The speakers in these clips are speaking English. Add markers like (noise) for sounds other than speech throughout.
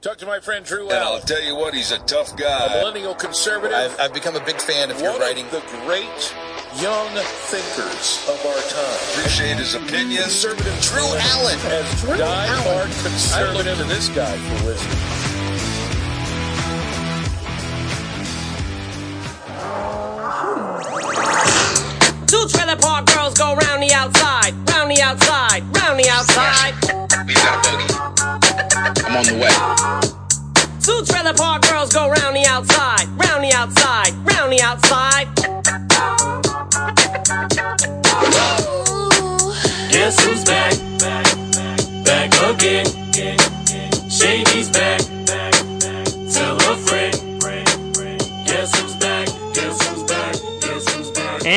Talk to my friend Drew And I'll tell you what, he's a tough guy. a millennial conservative, I've, I've become a big fan of your one writing. of the great young thinkers of our time. Appreciate his opinion. Conservative Drew Allen. as die-hard conservative. I look to this guy for wisdom.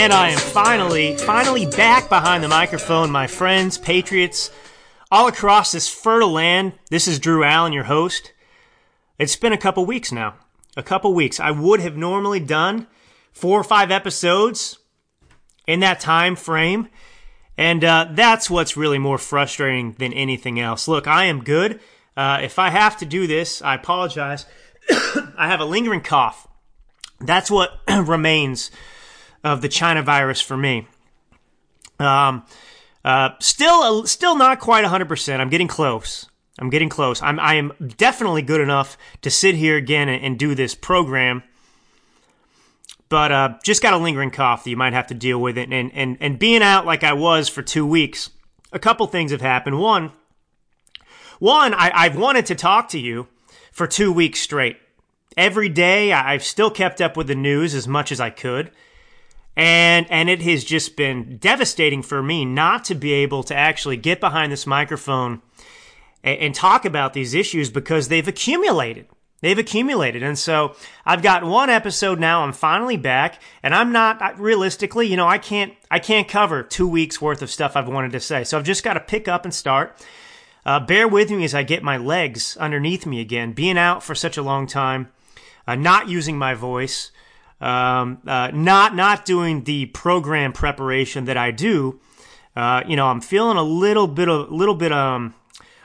And I am finally, finally back behind the microphone, my friends, patriots, all across this fertile land. This is Drew Allen, your host. It's been a couple weeks now. A couple weeks. I would have normally done four or five episodes in that time frame. And uh, that's what's really more frustrating than anything else. Look, I am good. Uh, if I have to do this, I apologize. (coughs) I have a lingering cough. That's what (coughs) remains of the China virus for me. Um, uh, still, still not quite 100%. I'm getting close. I'm getting close. I'm, I am definitely good enough to sit here again and, and do this program. But uh, just got a lingering cough that you might have to deal with it. And, and, and being out like I was for two weeks, a couple things have happened. One, one, I, I've wanted to talk to you for two weeks straight. Every day, I've still kept up with the news as much as I could and and it has just been devastating for me not to be able to actually get behind this microphone and, and talk about these issues because they've accumulated. They've accumulated. And so i've got one episode now. I'm finally back. And i'm not realistically you know i can't i can't cover two weeks worth of stuff i've wanted to say. So i've just got to pick up and start. Uh, bear with me as i get my legs underneath me again being out for such a long time uh, not using my voice um, uh, not not doing the program preparation that I do, uh, you know, I'm feeling a little bit of little bit um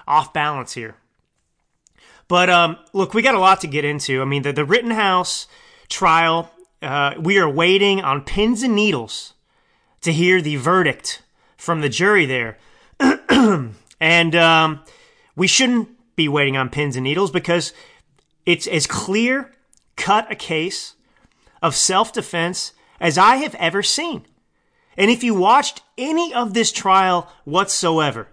off balance here. But um, look, we got a lot to get into. I mean, the the Rittenhouse trial, uh, we are waiting on pins and needles to hear the verdict from the jury there, (clears throat) and um, we shouldn't be waiting on pins and needles because it's as clear cut a case of self defense as I have ever seen. And if you watched any of this trial whatsoever,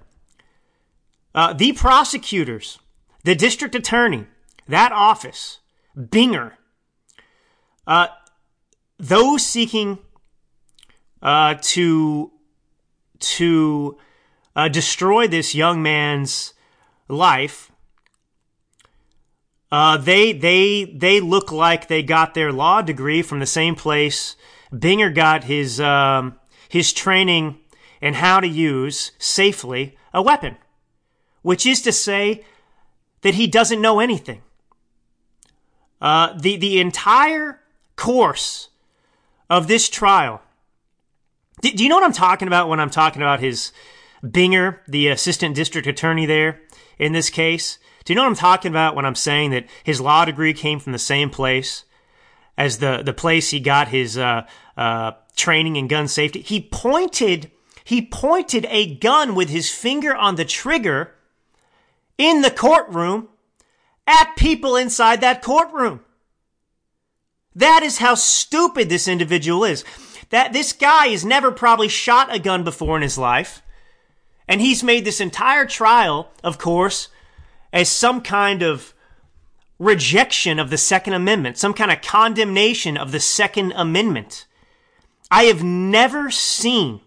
uh, the prosecutors, the district attorney, that office, Binger, uh, those seeking uh, to to uh, destroy this young man's life uh, they they they look like they got their law degree from the same place Binger got his um, his training in how to use safely a weapon, which is to say that he doesn't know anything. Uh, the the entire course of this trial. Do, do you know what I'm talking about when I'm talking about his Binger, the assistant district attorney there in this case? Do you know what I'm talking about when I'm saying that his law degree came from the same place as the, the place he got his uh, uh, training in gun safety? He pointed he pointed a gun with his finger on the trigger in the courtroom at people inside that courtroom. That is how stupid this individual is. That this guy has never probably shot a gun before in his life. And he's made this entire trial, of course, as some kind of rejection of the Second Amendment, some kind of condemnation of the Second Amendment. I have never seen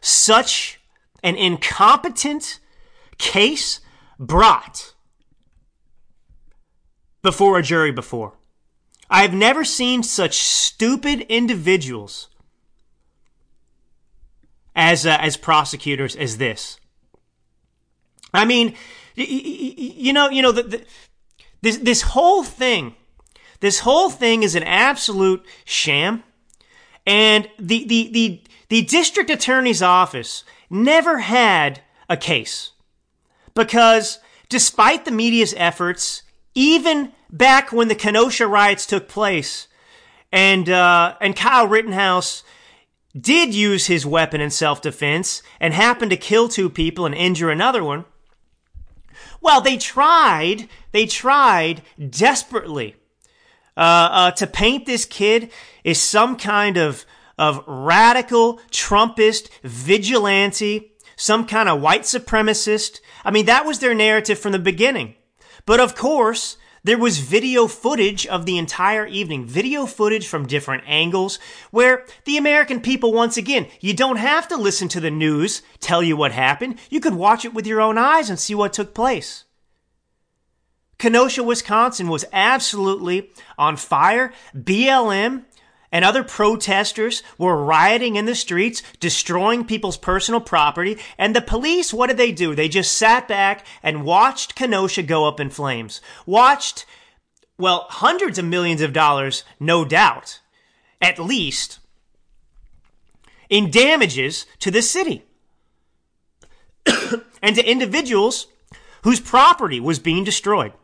such an incompetent case brought before a jury before. I have never seen such stupid individuals as uh, as prosecutors as this. I mean, you know, you know, the, the, this this whole thing, this whole thing is an absolute sham, and the the the the district attorney's office never had a case because despite the media's efforts, even back when the Kenosha riots took place, and uh, and Kyle Rittenhouse did use his weapon in self-defense and happened to kill two people and injure another one. Well, they tried, they tried desperately uh, uh, to paint this kid as some kind of of radical Trumpist vigilante, some kind of white supremacist. I mean, that was their narrative from the beginning. But of course, there was video footage of the entire evening, video footage from different angles, where the American people, once again, you don't have to listen to the news tell you what happened. You could watch it with your own eyes and see what took place. Kenosha, Wisconsin was absolutely on fire. BLM and other protesters were rioting in the streets, destroying people's personal property. And the police, what did they do? They just sat back and watched Kenosha go up in flames. Watched, well, hundreds of millions of dollars, no doubt, at least, in damages to the city (coughs) and to individuals whose property was being destroyed.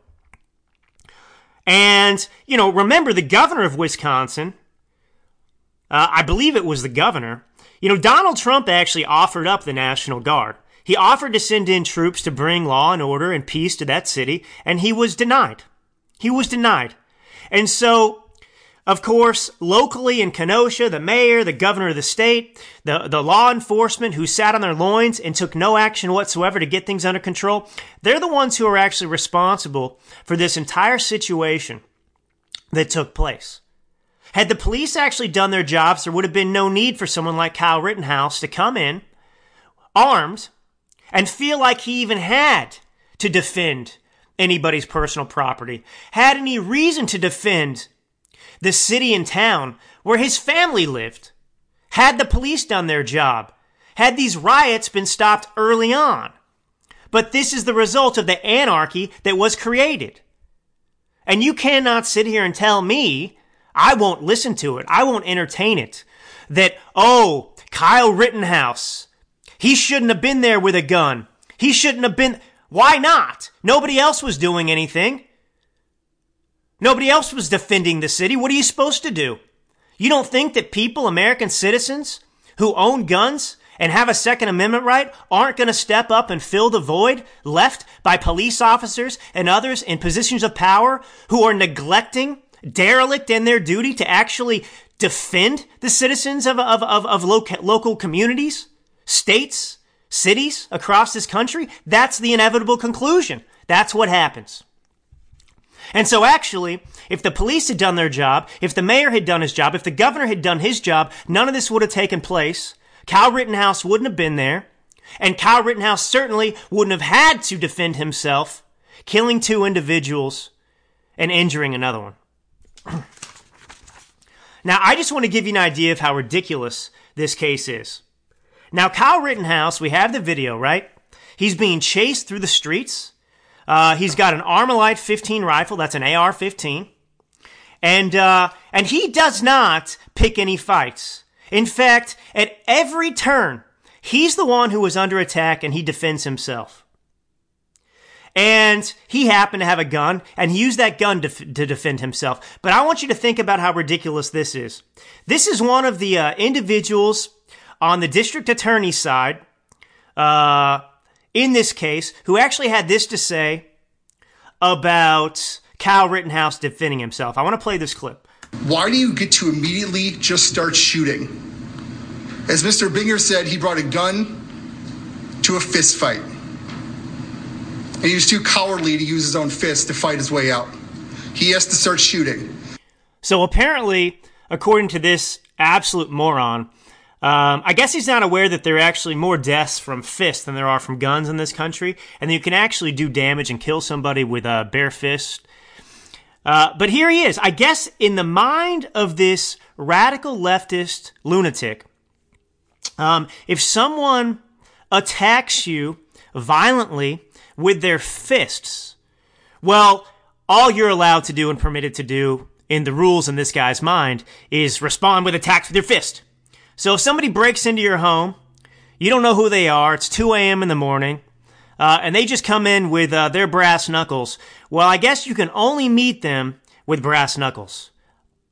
And, you know, remember the governor of Wisconsin, uh, I believe it was the governor, you know, Donald Trump actually offered up the National Guard. He offered to send in troops to bring law and order and peace to that city, and he was denied. He was denied. And so of course, locally in Kenosha, the mayor, the governor of the state, the, the law enforcement who sat on their loins and took no action whatsoever to get things under control, they're the ones who are actually responsible for this entire situation that took place. Had the police actually done their jobs, there would have been no need for someone like Kyle Rittenhouse to come in, armed, and feel like he even had to defend anybody's personal property, had any reason to defend the city and town where his family lived. Had the police done their job? Had these riots been stopped early on? But this is the result of the anarchy that was created. And you cannot sit here and tell me, I won't listen to it, I won't entertain it, that, oh, Kyle Rittenhouse, he shouldn't have been there with a gun. He shouldn't have been. Why not? Nobody else was doing anything. Nobody else was defending the city. What are you supposed to do? You don't think that people, American citizens, who own guns and have a Second Amendment right aren't going to step up and fill the void left by police officers and others in positions of power who are neglecting, derelict in their duty to actually defend the citizens of, of, of, of local, local communities, states, cities across this country? That's the inevitable conclusion. That's what happens. And so actually, if the police had done their job, if the mayor had done his job, if the governor had done his job, none of this would have taken place. Kyle Rittenhouse wouldn't have been there. And Kyle Rittenhouse certainly wouldn't have had to defend himself, killing two individuals and injuring another one. (clears throat) now, I just want to give you an idea of how ridiculous this case is. Now, Kyle Rittenhouse, we have the video, right? He's being chased through the streets. Uh, he's got an Armalite 15 rifle. That's an AR-15. And, uh, and he does not pick any fights. In fact, at every turn, he's the one who is under attack and he defends himself. And he happened to have a gun and he used that gun to, to defend himself. But I want you to think about how ridiculous this is. This is one of the uh, individuals on the district attorney's side, uh, in this case who actually had this to say about Kyle Rittenhouse defending himself. I want to play this clip. Why do you get to immediately just start shooting? As Mr. Binger said, he brought a gun to a fist fight. And he was too cowardly to use his own fist to fight his way out. He has to start shooting. So apparently, according to this absolute moron, um, I guess he's not aware that there are actually more deaths from fists than there are from guns in this country, and that you can actually do damage and kill somebody with a bare fist. Uh, but here he is. I guess in the mind of this radical leftist lunatic, um, if someone attacks you violently with their fists, well, all you're allowed to do and permitted to do in the rules in this guy's mind is respond with attacks with your fist. So if somebody breaks into your home, you don't know who they are, it's 2 a.m. in the morning, uh, and they just come in with uh, their brass knuckles. Well, I guess you can only meet them with brass knuckles.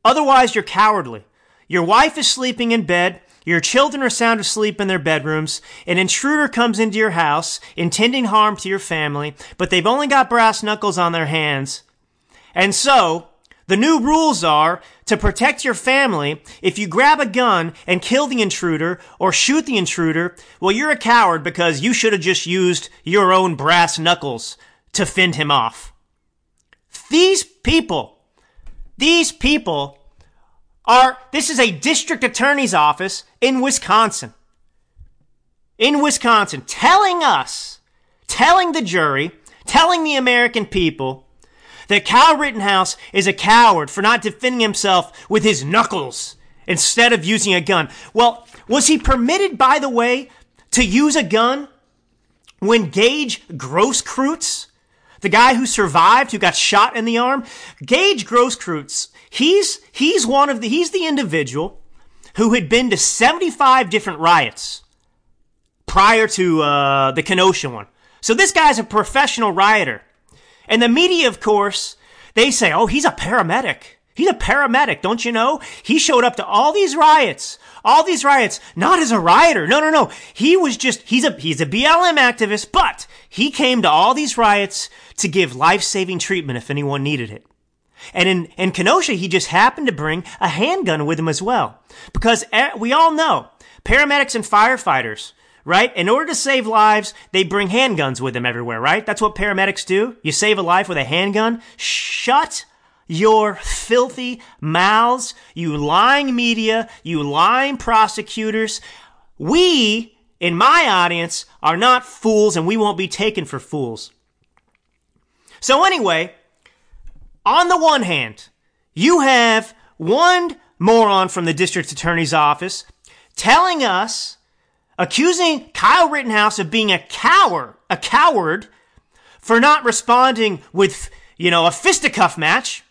Otherwise, you're cowardly. Your wife is sleeping in bed. Your children are sound asleep in their bedrooms. An intruder comes into your house, intending harm to your family, but they've only got brass knuckles on their hands. And so, the new rules are to protect your family. If you grab a gun and kill the intruder or shoot the intruder, well, you're a coward because you should have just used your own brass knuckles to fend him off. These people, these people are, this is a district attorney's office in Wisconsin. In Wisconsin, telling us, telling the jury, telling the American people that Kyle Rittenhouse is a coward for not defending himself with his knuckles instead of using a gun. Well, was he permitted, by the way, to use a gun when Gage Grosskreutz, the guy who survived, who got shot in the arm, Gage Grosskreutz, he's, he's one of the, he's the individual who had been to 75 different riots prior to uh, the Kenosha one. So this guy's a professional rioter. And the media, of course, they say, oh, he's a paramedic. He's a paramedic, don't you know? He showed up to all these riots, all these riots, not as a rioter. No, no, no. He was just, he's a, he's a BLM activist, but he came to all these riots to give life-saving treatment if anyone needed it. And in, in Kenosha, he just happened to bring a handgun with him as well. Because eh, we all know, paramedics and firefighters, right? In order to save lives, they bring handguns with them everywhere, right? That's what paramedics do. You save a life with a handgun. Shut your filthy mouths, you lying media, you lying prosecutors. We, in my audience, are not fools and we won't be taken for fools. So anyway, on the one hand, you have one moron from the district attorney's office telling us accusing Kyle Rittenhouse of being a coward, a coward for not responding with, you know, a fisticuff match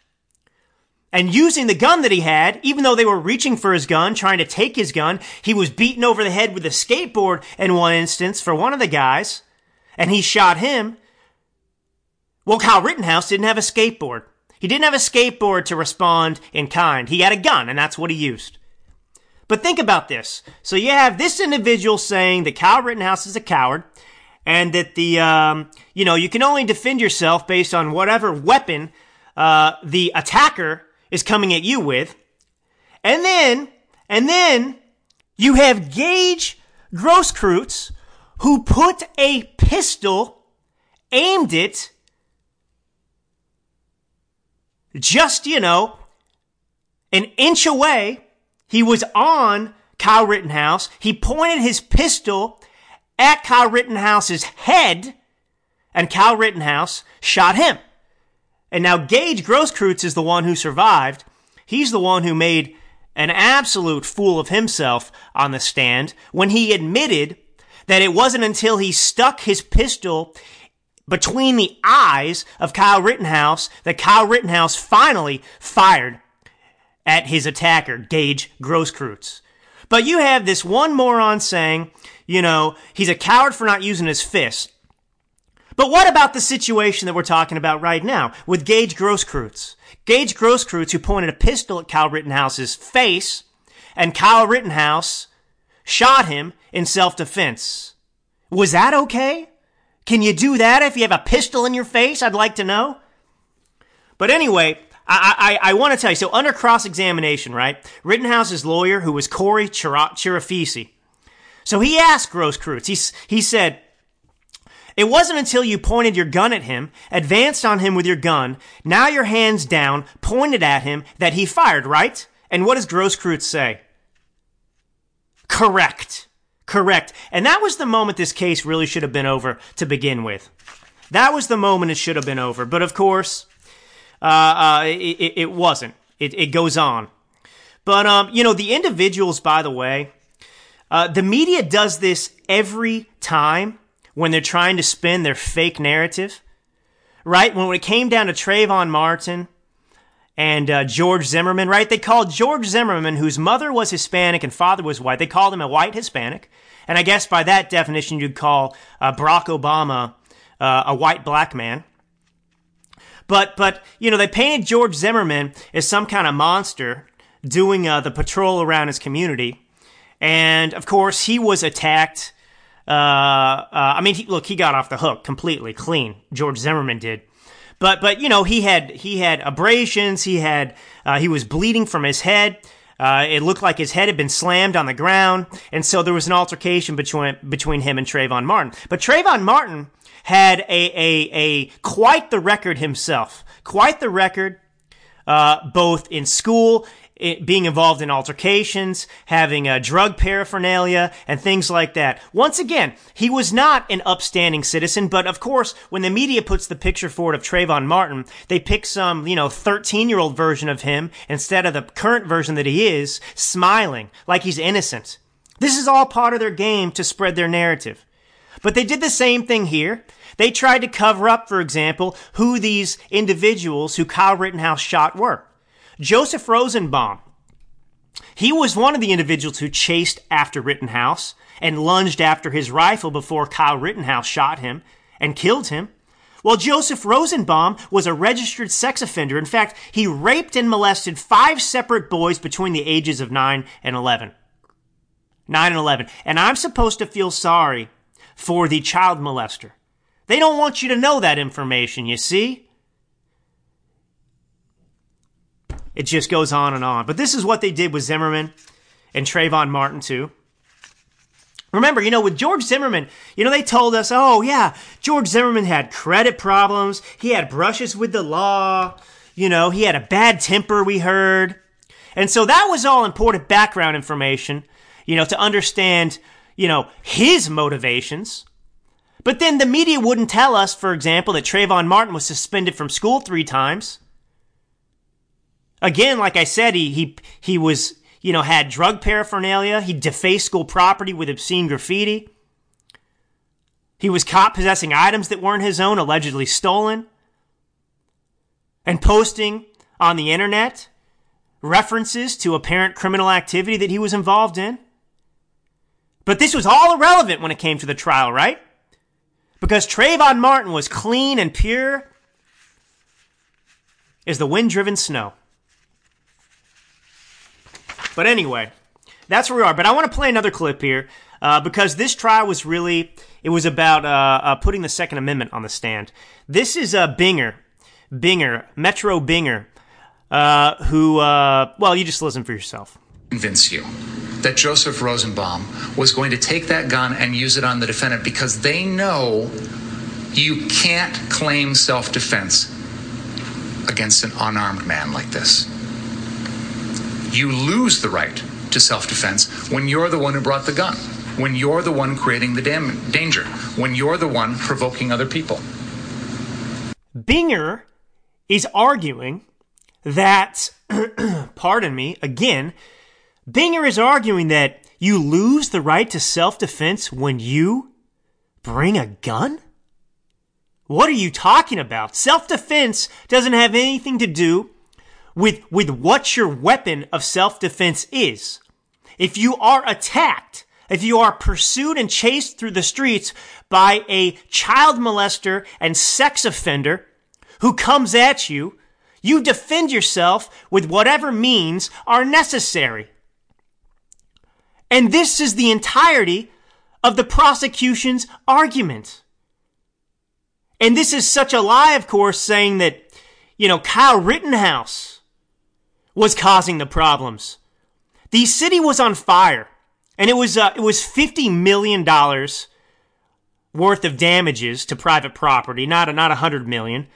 and using the gun that he had, even though they were reaching for his gun, trying to take his gun. He was beaten over the head with a skateboard in one instance for one of the guys, and he shot him. Well, Kyle Rittenhouse didn't have a skateboard. He didn't have a skateboard to respond in kind. He had a gun, and that's what he used. But think about this. So you have this individual saying that Kyle Rittenhouse is a coward and that the, um, you know, you can only defend yourself based on whatever weapon uh, the attacker is coming at you with. And then, and then you have Gage Grosskreutz who put a pistol, aimed it just, you know, an inch away he was on Kyle Rittenhouse. He pointed his pistol at Kyle Rittenhouse's head, and Kyle Rittenhouse shot him. And now Gage Grosskreutz is the one who survived. He's the one who made an absolute fool of himself on the stand when he admitted that it wasn't until he stuck his pistol between the eyes of Kyle Rittenhouse that Kyle Rittenhouse finally fired at his attacker, Gage Grosskreutz. But you have this one moron saying, you know, he's a coward for not using his fist. But what about the situation that we're talking about right now with Gage Grosskreutz? Gage Grosskreutz, who pointed a pistol at Kyle Rittenhouse's face, and Kyle Rittenhouse shot him in self-defense. Was that okay? Can you do that if you have a pistol in your face? I'd like to know. But anyway, I, I, I want to tell you, so under cross examination, right? Rittenhouse's lawyer, who was Corey Chirafisi, so he asked Grosskreutz, he, he said, it wasn't until you pointed your gun at him, advanced on him with your gun, now your hands down, pointed at him, that he fired, right? And what does Grosskreutz say? Correct. Correct. And that was the moment this case really should have been over to begin with. That was the moment it should have been over. But of course, uh, uh, it, it, wasn't. It, it goes on. But, um, you know, the individuals, by the way, uh, the media does this every time when they're trying to spin their fake narrative, right? When it came down to Trayvon Martin and uh, George Zimmerman, right? They called George Zimmerman, whose mother was Hispanic and father was white, they called him a white Hispanic. And I guess by that definition, you'd call uh, Barack Obama uh, a white black man. But but you know they painted George Zimmerman as some kind of monster doing uh, the patrol around his community, and of course he was attacked. Uh, uh, I mean, he, look, he got off the hook completely clean. George Zimmerman did, but but you know he had he had abrasions. He had uh, he was bleeding from his head. Uh, it looked like his head had been slammed on the ground, and so there was an altercation between between him and Trayvon Martin. But Trayvon Martin had a a a quite the record himself, quite the record, uh, both in school. It, being involved in altercations, having a drug paraphernalia, and things like that. Once again, he was not an upstanding citizen, but of course, when the media puts the picture forward of Trayvon Martin, they pick some, you know, 13 year old version of him instead of the current version that he is, smiling, like he's innocent. This is all part of their game to spread their narrative. But they did the same thing here. They tried to cover up, for example, who these individuals who Kyle Rittenhouse shot were. Joseph Rosenbaum. He was one of the individuals who chased after Rittenhouse and lunged after his rifle before Kyle Rittenhouse shot him and killed him. Well, Joseph Rosenbaum was a registered sex offender. In fact, he raped and molested five separate boys between the ages of 9 and 11. 9 and 11. And I'm supposed to feel sorry for the child molester. They don't want you to know that information, you see? It just goes on and on. But this is what they did with Zimmerman and Trayvon Martin, too. Remember, you know, with George Zimmerman, you know, they told us, oh, yeah, George Zimmerman had credit problems. He had brushes with the law. You know, he had a bad temper, we heard. And so that was all important background information, you know, to understand, you know, his motivations. But then the media wouldn't tell us, for example, that Trayvon Martin was suspended from school three times. Again, like I said, he, he, he was, you know, had drug paraphernalia. He defaced school property with obscene graffiti. He was caught possessing items that weren't his own, allegedly stolen. And posting on the internet references to apparent criminal activity that he was involved in. But this was all irrelevant when it came to the trial, right? Because Trayvon Martin was clean and pure as the wind driven snow. But anyway, that's where we are. But I want to play another clip here uh, because this trial was really it was about uh, uh, putting the Second Amendment on the stand. This is uh, Binger, Binger, Metro Binger, uh, who uh, well, you just listen for yourself. Convince you that Joseph Rosenbaum was going to take that gun and use it on the defendant because they know you can't claim self defense against an unarmed man like this. You lose the right to self defense when you're the one who brought the gun, when you're the one creating the dam- danger, when you're the one provoking other people. Binger is arguing that, (clears throat) pardon me, again, Binger is arguing that you lose the right to self defense when you bring a gun? What are you talking about? Self defense doesn't have anything to do with, with what your weapon of self defense is. If you are attacked, if you are pursued and chased through the streets by a child molester and sex offender who comes at you, you defend yourself with whatever means are necessary. And this is the entirety of the prosecution's argument. And this is such a lie, of course, saying that, you know, Kyle Rittenhouse was causing the problems. The city was on fire, and it was uh, it was fifty million dollars worth of damages to private property, not a, not a hundred million.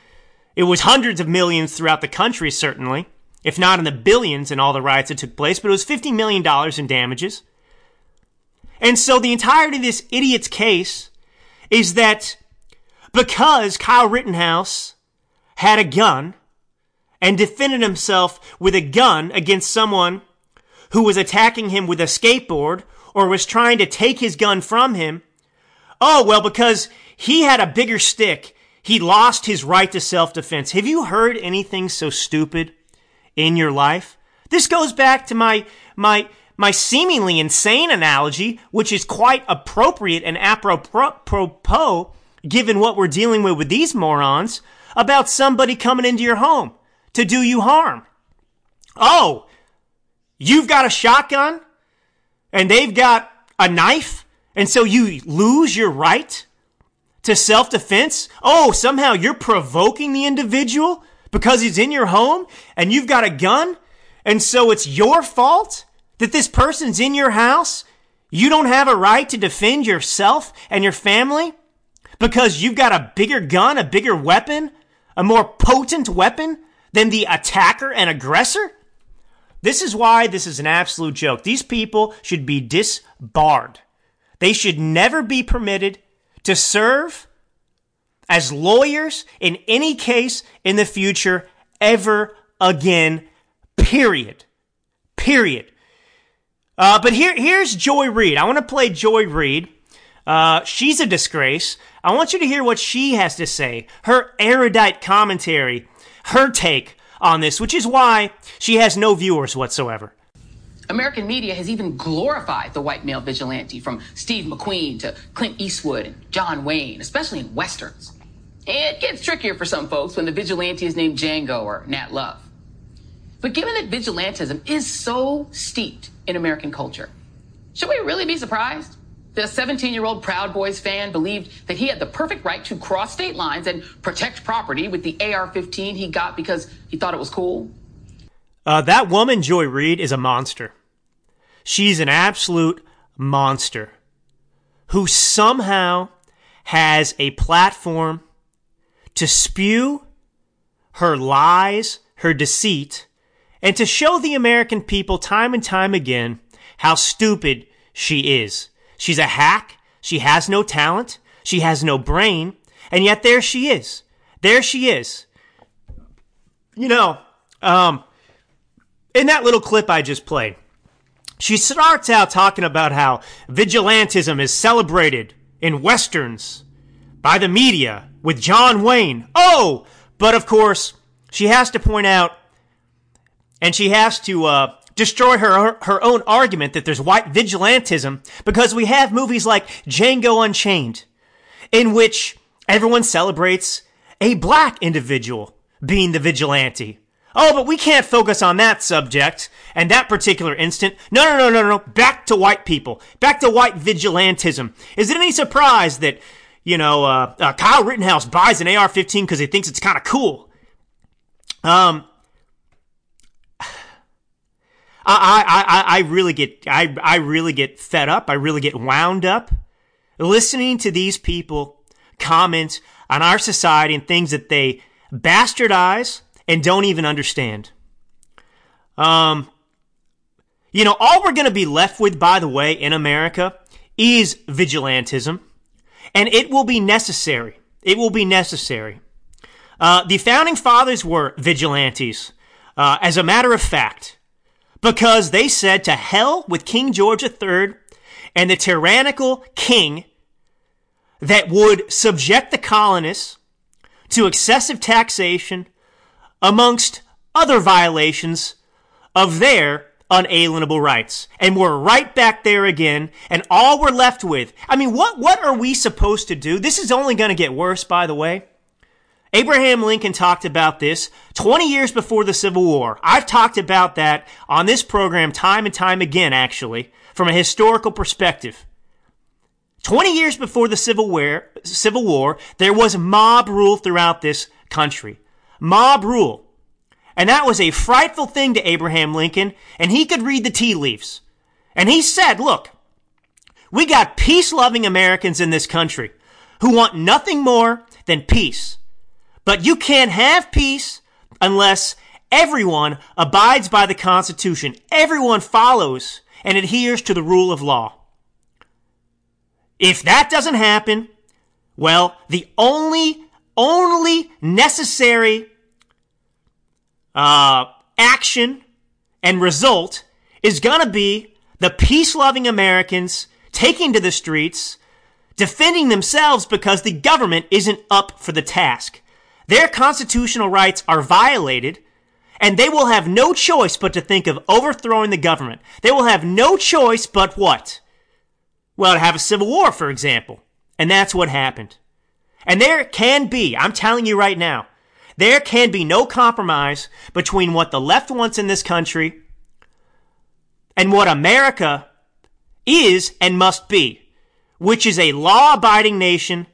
It was hundreds of millions throughout the country, certainly, if not in the billions in all the riots that took place. But it was fifty million dollars in damages. And so the entirety of this idiot's case is that because Kyle Rittenhouse had a gun and defended himself with a gun against someone who was attacking him with a skateboard or was trying to take his gun from him, oh, well, because he had a bigger stick, he lost his right to self defense. Have you heard anything so stupid in your life? This goes back to my, my, my seemingly insane analogy, which is quite appropriate and apropos given what we're dealing with with these morons, about somebody coming into your home to do you harm. Oh, you've got a shotgun and they've got a knife, and so you lose your right to self defense? Oh, somehow you're provoking the individual because he's in your home and you've got a gun, and so it's your fault that this person's in your house? You don't have a right to defend yourself and your family because you've got a bigger gun, a bigger weapon, a more potent weapon than the attacker and aggressor? This is why this is an absolute joke. These people should be disbarred. They should never be permitted to serve as lawyers in any case in the future ever again. Period. Period. Uh, but here, here's Joy Reid. I want to play Joy Reid. Uh, she's a disgrace. I want you to hear what she has to say. Her erudite commentary, her take on this, which is why she has no viewers whatsoever. American media has even glorified the white male vigilante from Steve McQueen to Clint Eastwood and John Wayne, especially in westerns. It gets trickier for some folks when the vigilante is named Django or Nat Love. But given that vigilantism is so steeped in American culture, should we really be surprised? A 17 year old Proud Boys fan believed that he had the perfect right to cross state lines and protect property with the AR 15 he got because he thought it was cool? Uh, that woman, Joy Reid, is a monster. She's an absolute monster who somehow has a platform to spew her lies, her deceit, and to show the American people time and time again how stupid she is. She's a hack. She has no talent. She has no brain. And yet there she is. There she is. You know, um, in that little clip I just played, she starts out talking about how vigilantism is celebrated in westerns by the media with John Wayne. Oh, but of course, she has to point out and she has to uh, destroy her, her own argument that there's white vigilantism because we have movies like Django Unchained, in which everyone celebrates a black individual being the vigilante. Oh, but we can't focus on that subject and that particular instant. No, no, no, no, no. Back to white people. Back to white vigilantism. Is it any surprise that, you know, uh, uh, Kyle Rittenhouse buys an AR-15 because he thinks it's kind of cool? Um, I, I, I, I really get, I, I really get fed up. I really get wound up listening to these people comment on our society and things that they bastardize and don't even understand. Um, you know, all we're going to be left with, by the way, in America is vigilantism, and it will be necessary. It will be necessary. Uh, the founding fathers were vigilantes. Uh, as a matter of fact, because they said to hell with King George III and the tyrannical king that would subject the colonists to excessive taxation amongst other violations of their unalienable rights. And we're right back there again, and all we're left with. I mean, what, what are we supposed to do? This is only going to get worse, by the way. Abraham Lincoln talked about this 20 years before the Civil War. I've talked about that on this program time and time again, actually, from a historical perspective. 20 years before the Civil War, Civil War, there was mob rule throughout this country. Mob rule. And that was a frightful thing to Abraham Lincoln, and he could read the tea leaves. And he said, look, we got peace loving Americans in this country who want nothing more than peace. But you can't have peace unless everyone abides by the Constitution. Everyone follows and adheres to the rule of law. If that doesn't happen, well, the only, only necessary uh, action and result is going to be the peace loving Americans taking to the streets, defending themselves because the government isn't up for the task. Their constitutional rights are violated, and they will have no choice but to think of overthrowing the government. They will have no choice but what? Well, to have a civil war, for example. And that's what happened. And there can be, I'm telling you right now, there can be no compromise between what the left wants in this country and what America is and must be, which is a law abiding nation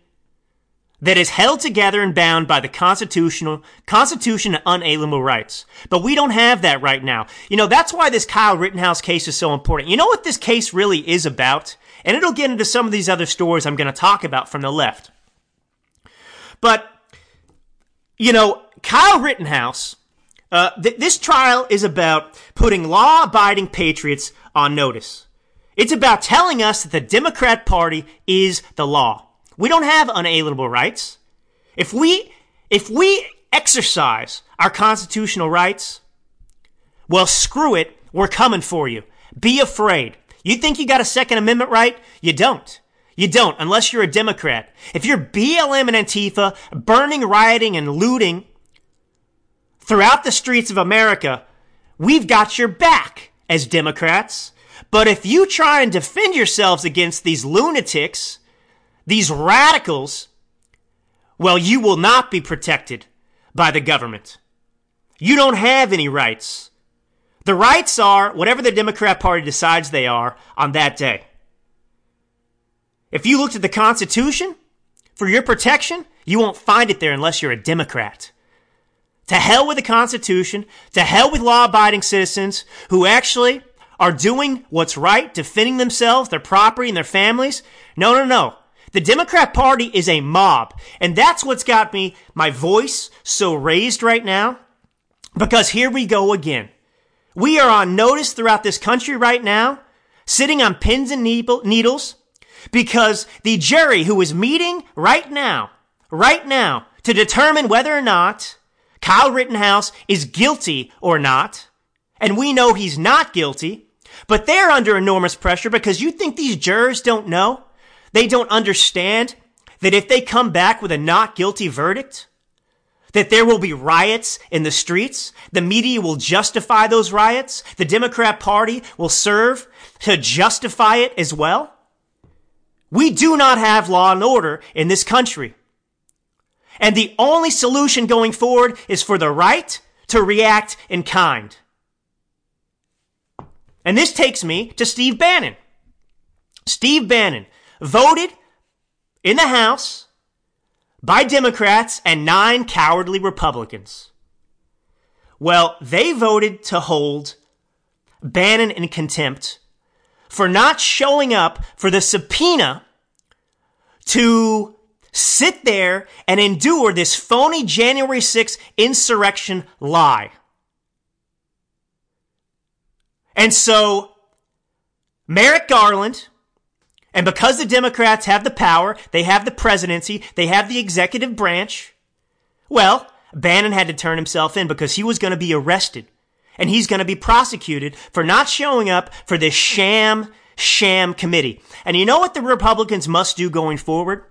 that is held together and bound by the constitutional constitution unalienable rights. But we don't have that right now. You know, that's why this Kyle Rittenhouse case is so important. You know what this case really is about? And it'll get into some of these other stories I'm going to talk about from the left. But, you know, Kyle Rittenhouse, uh, th- this trial is about putting law abiding patriots on notice. It's about telling us that the Democrat Party is the law. We don't have unalienable rights. If we, if we exercise our constitutional rights, well, screw it. We're coming for you. Be afraid. You think you got a Second Amendment right? You don't. You don't, unless you're a Democrat. If you're BLM and Antifa burning, rioting, and looting throughout the streets of America, we've got your back as Democrats. But if you try and defend yourselves against these lunatics, these radicals, well, you will not be protected by the government. You don't have any rights. The rights are whatever the Democrat Party decides they are on that day. If you looked at the Constitution for your protection, you won't find it there unless you're a Democrat. To hell with the Constitution, to hell with law abiding citizens who actually are doing what's right, defending themselves, their property, and their families. No, no, no. The Democrat Party is a mob. And that's what's got me, my voice so raised right now. Because here we go again. We are on notice throughout this country right now, sitting on pins and needles, because the jury who is meeting right now, right now, to determine whether or not Kyle Rittenhouse is guilty or not, and we know he's not guilty, but they're under enormous pressure because you think these jurors don't know they don't understand that if they come back with a not guilty verdict, that there will be riots in the streets. The media will justify those riots. The Democrat Party will serve to justify it as well. We do not have law and order in this country. And the only solution going forward is for the right to react in kind. And this takes me to Steve Bannon. Steve Bannon, voted in the House by Democrats and nine cowardly Republicans. Well, they voted to hold Bannon in contempt for not showing up for the subpoena to sit there and endure this phony January 6th insurrection lie. And so, Merrick Garland, and because the Democrats have the power, they have the presidency, they have the executive branch, well, Bannon had to turn himself in because he was going to be arrested. And he's going to be prosecuted for not showing up for this sham, sham committee. And you know what the Republicans must do going forward?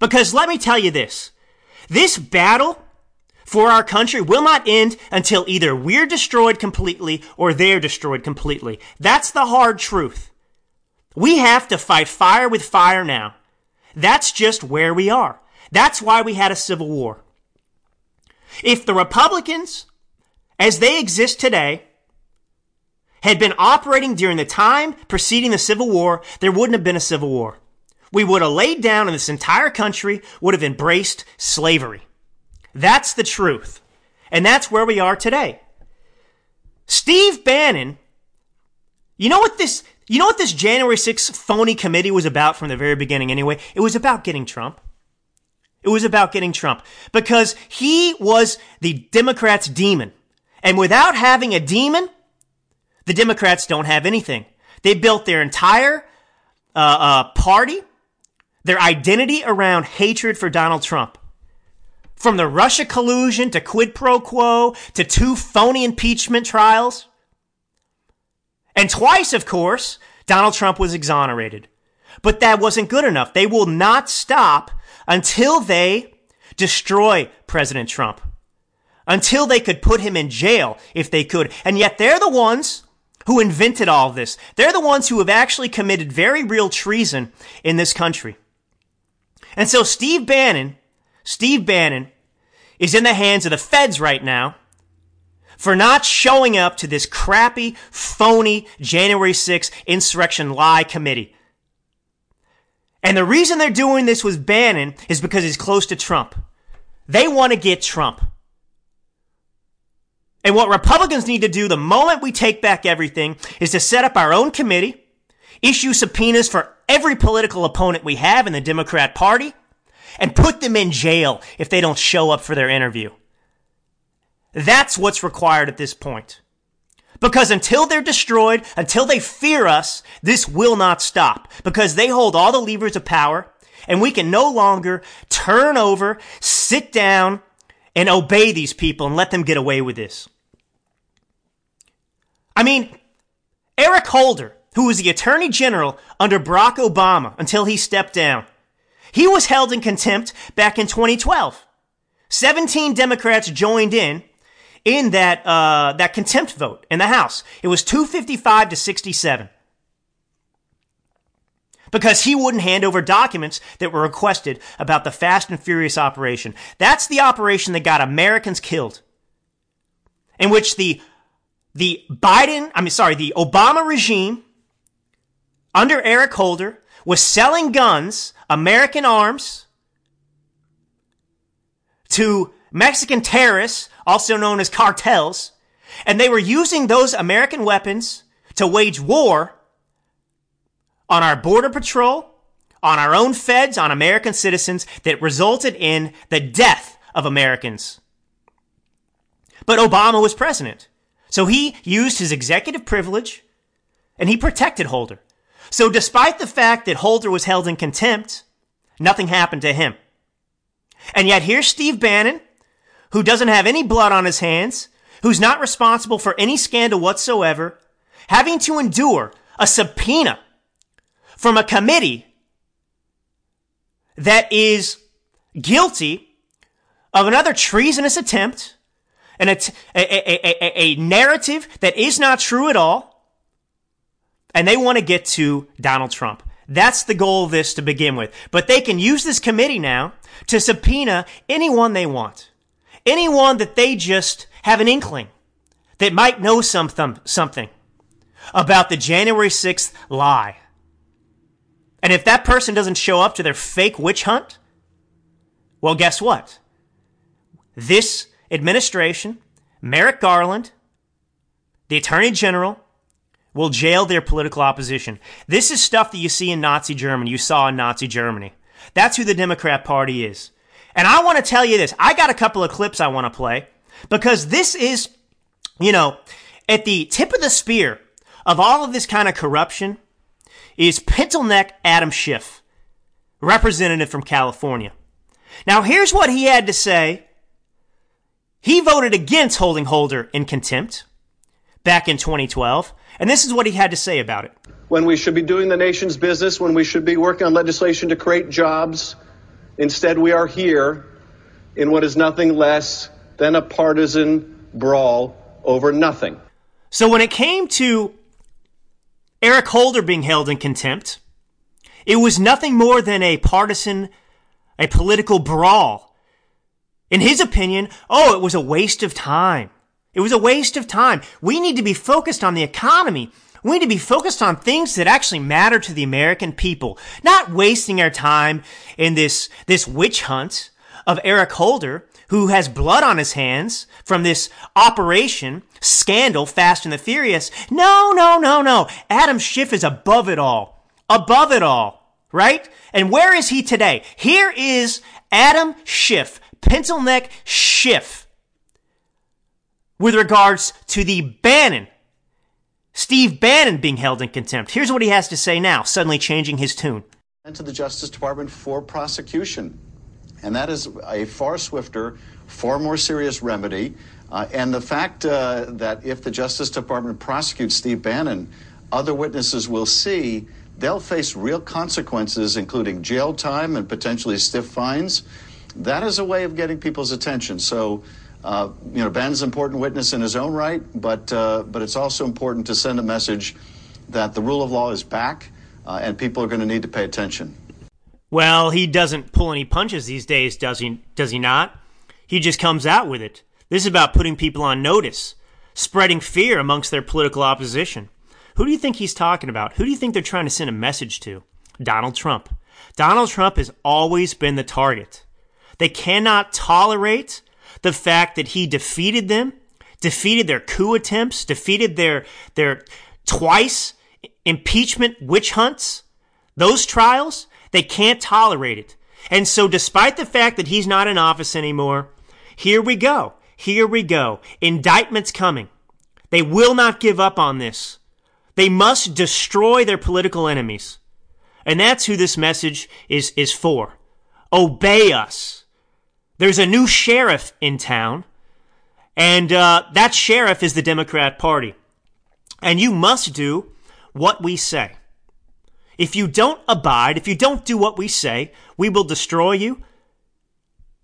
Because let me tell you this. This battle for our country will not end until either we're destroyed completely or they're destroyed completely. That's the hard truth. We have to fight fire with fire now. That's just where we are. That's why we had a civil war. If the Republicans, as they exist today, had been operating during the time preceding the Civil War, there wouldn't have been a Civil War. We would have laid down and this entire country would have embraced slavery. That's the truth. And that's where we are today. Steve Bannon, you know what this, you know what this January 6th phony committee was about from the very beginning anyway? It was about getting Trump. It was about getting Trump because he was the Democrats' demon. And without having a demon, the Democrats don't have anything. They built their entire uh, uh, party, their identity around hatred for Donald Trump. From the Russia collusion to quid pro quo to two phony impeachment trials. And twice, of course, Donald Trump was exonerated. But that wasn't good enough. They will not stop until they destroy President Trump. Until they could put him in jail if they could. And yet they're the ones who invented all this. They're the ones who have actually committed very real treason in this country. And so Steve Bannon Steve Bannon, is in the hands of the feds right now for not showing up to this crappy, phony January 6th insurrection lie committee. And the reason they're doing this with Bannon is because he's close to Trump. They want to get Trump. And what Republicans need to do the moment we take back everything is to set up our own committee, issue subpoenas for every political opponent we have in the Democrat Party, and put them in jail if they don't show up for their interview. That's what's required at this point. Because until they're destroyed, until they fear us, this will not stop. Because they hold all the levers of power, and we can no longer turn over, sit down, and obey these people and let them get away with this. I mean, Eric Holder, who was the Attorney General under Barack Obama until he stepped down, he was held in contempt back in 2012. 17 Democrats joined in in that uh, that contempt vote in the House. It was 255 to 67 because he wouldn't hand over documents that were requested about the Fast and Furious operation. That's the operation that got Americans killed, in which the the Biden, I mean, sorry, the Obama regime under Eric Holder was selling guns, American arms, to Mexican terrorists, also known as cartels, and they were using those American weapons to wage war on our border patrol, on our own feds, on American citizens that resulted in the death of Americans. But Obama was president. So he used his executive privilege and he protected Holder. So despite the fact that Holder was held in contempt, nothing happened to him. And yet here's Steve Bannon, who doesn't have any blood on his hands, who's not responsible for any scandal whatsoever, having to endure a subpoena from a committee that is guilty of another treasonous attempt and a, a, narrative that is not true at all. And they want to get to Donald Trump. That's the goal of this to begin with. But they can use this committee now to subpoena anyone they want. Anyone that they just have an inkling that might know something, something about the January 6th lie. And if that person doesn't show up to their fake witch hunt, well, guess what? This administration, Merrick Garland, the Attorney General, will jail their political opposition. This is stuff that you see in Nazi Germany, you saw in Nazi Germany. That's who the Democrat Party is. And I want to tell you this. I got a couple of clips I want to play because this is, you know, at the tip of the spear of all of this kind of corruption is Pencil Neck Adam Schiff, representative from California. Now, here's what he had to say. He voted against holding Holder in contempt back in 2012, and this is what he had to say about it. When we should be doing the nation's business, when we should be working on legislation to create jobs, instead we are here in what is nothing less than a partisan brawl over nothing. So when it came to Eric Holder being held in contempt, it was nothing more than a partisan, a political brawl. In his opinion, oh, it was a waste of time. It was a waste of time. We need to be focused on the economy. We need to be focused on things that actually matter to the American people, not wasting our time in this, this witch hunt of Eric Holder, who has blood on his hands from this operation, scandal, Fast and the Furious. No, no, no, no. Adam Schiff is above it all. Above it all. Right? And where is he today? Here is Adam Schiff, pencil neck Schiff, with regards to the Bannon, Steve Bannon being held in contempt. Here's what he has to say now, suddenly changing his tune. And to the Justice Department for prosecution. And that is a far swifter, far more serious remedy. Uh, and the fact uh, that if the Justice Department prosecutes Steve Bannon, other witnesses will see they'll face real consequences, including jail time and potentially stiff fines. That is a way of getting people's attention. So uh, you know, Ben's an important witness in his own right, but uh, but it's also important to send a message that the rule of law is back, uh, and people are going to need to pay attention. Well, he doesn't pull any punches these days, does he? Does he not? He just comes out with it. This is about putting people on notice, spreading fear amongst their political opposition. Who do you think he's talking about? Who do you think they're trying to send a message to? Donald Trump. Donald Trump has always been the target. They cannot tolerate the fact that he defeated them, defeated their coup attempts, defeated their their twice impeachment witch hunts, those trials, they can't tolerate it. And so despite the fact that he's not in office anymore, here we go. Here we go. Indictments coming. They will not give up on this. They must destroy their political enemies. And that's who this message is, is for. Obey us. There's a new sheriff in town, and uh, that sheriff is the Democrat Party. And you must do what we say. If you don't abide, if you don't do what we say, we will destroy you.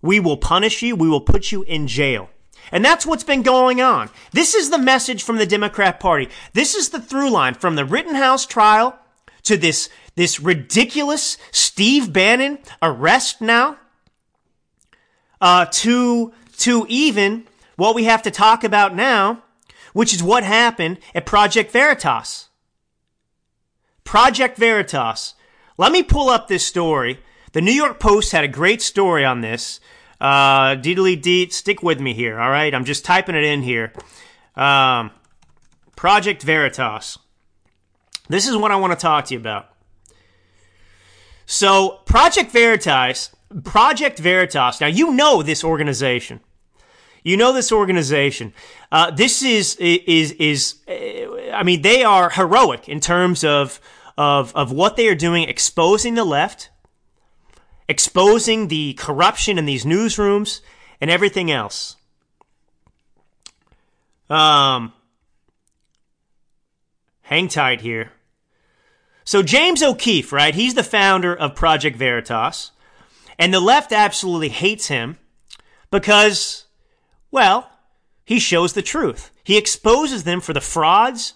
We will punish you. We will put you in jail. And that's what's been going on. This is the message from the Democrat Party. This is the through line from the Rittenhouse trial to this, this ridiculous Steve Bannon arrest now, uh, to, to even what we have to talk about now, which is what happened at Project Veritas. Project Veritas. Let me pull up this story. The New York Post had a great story on this. Uh, deedly deet, stick with me here, all right? I'm just typing it in here. Um, Project Veritas. This is what I want to talk to you about. So, Project Veritas, Project Veritas. Now, you know this organization. You know this organization. Uh, this is is is. I mean, they are heroic in terms of of of what they are doing, exposing the left, exposing the corruption in these newsrooms, and everything else. Um, hang tight here. So James O'Keefe, right? He's the founder of Project Veritas, and the left absolutely hates him because well, he shows the truth. He exposes them for the frauds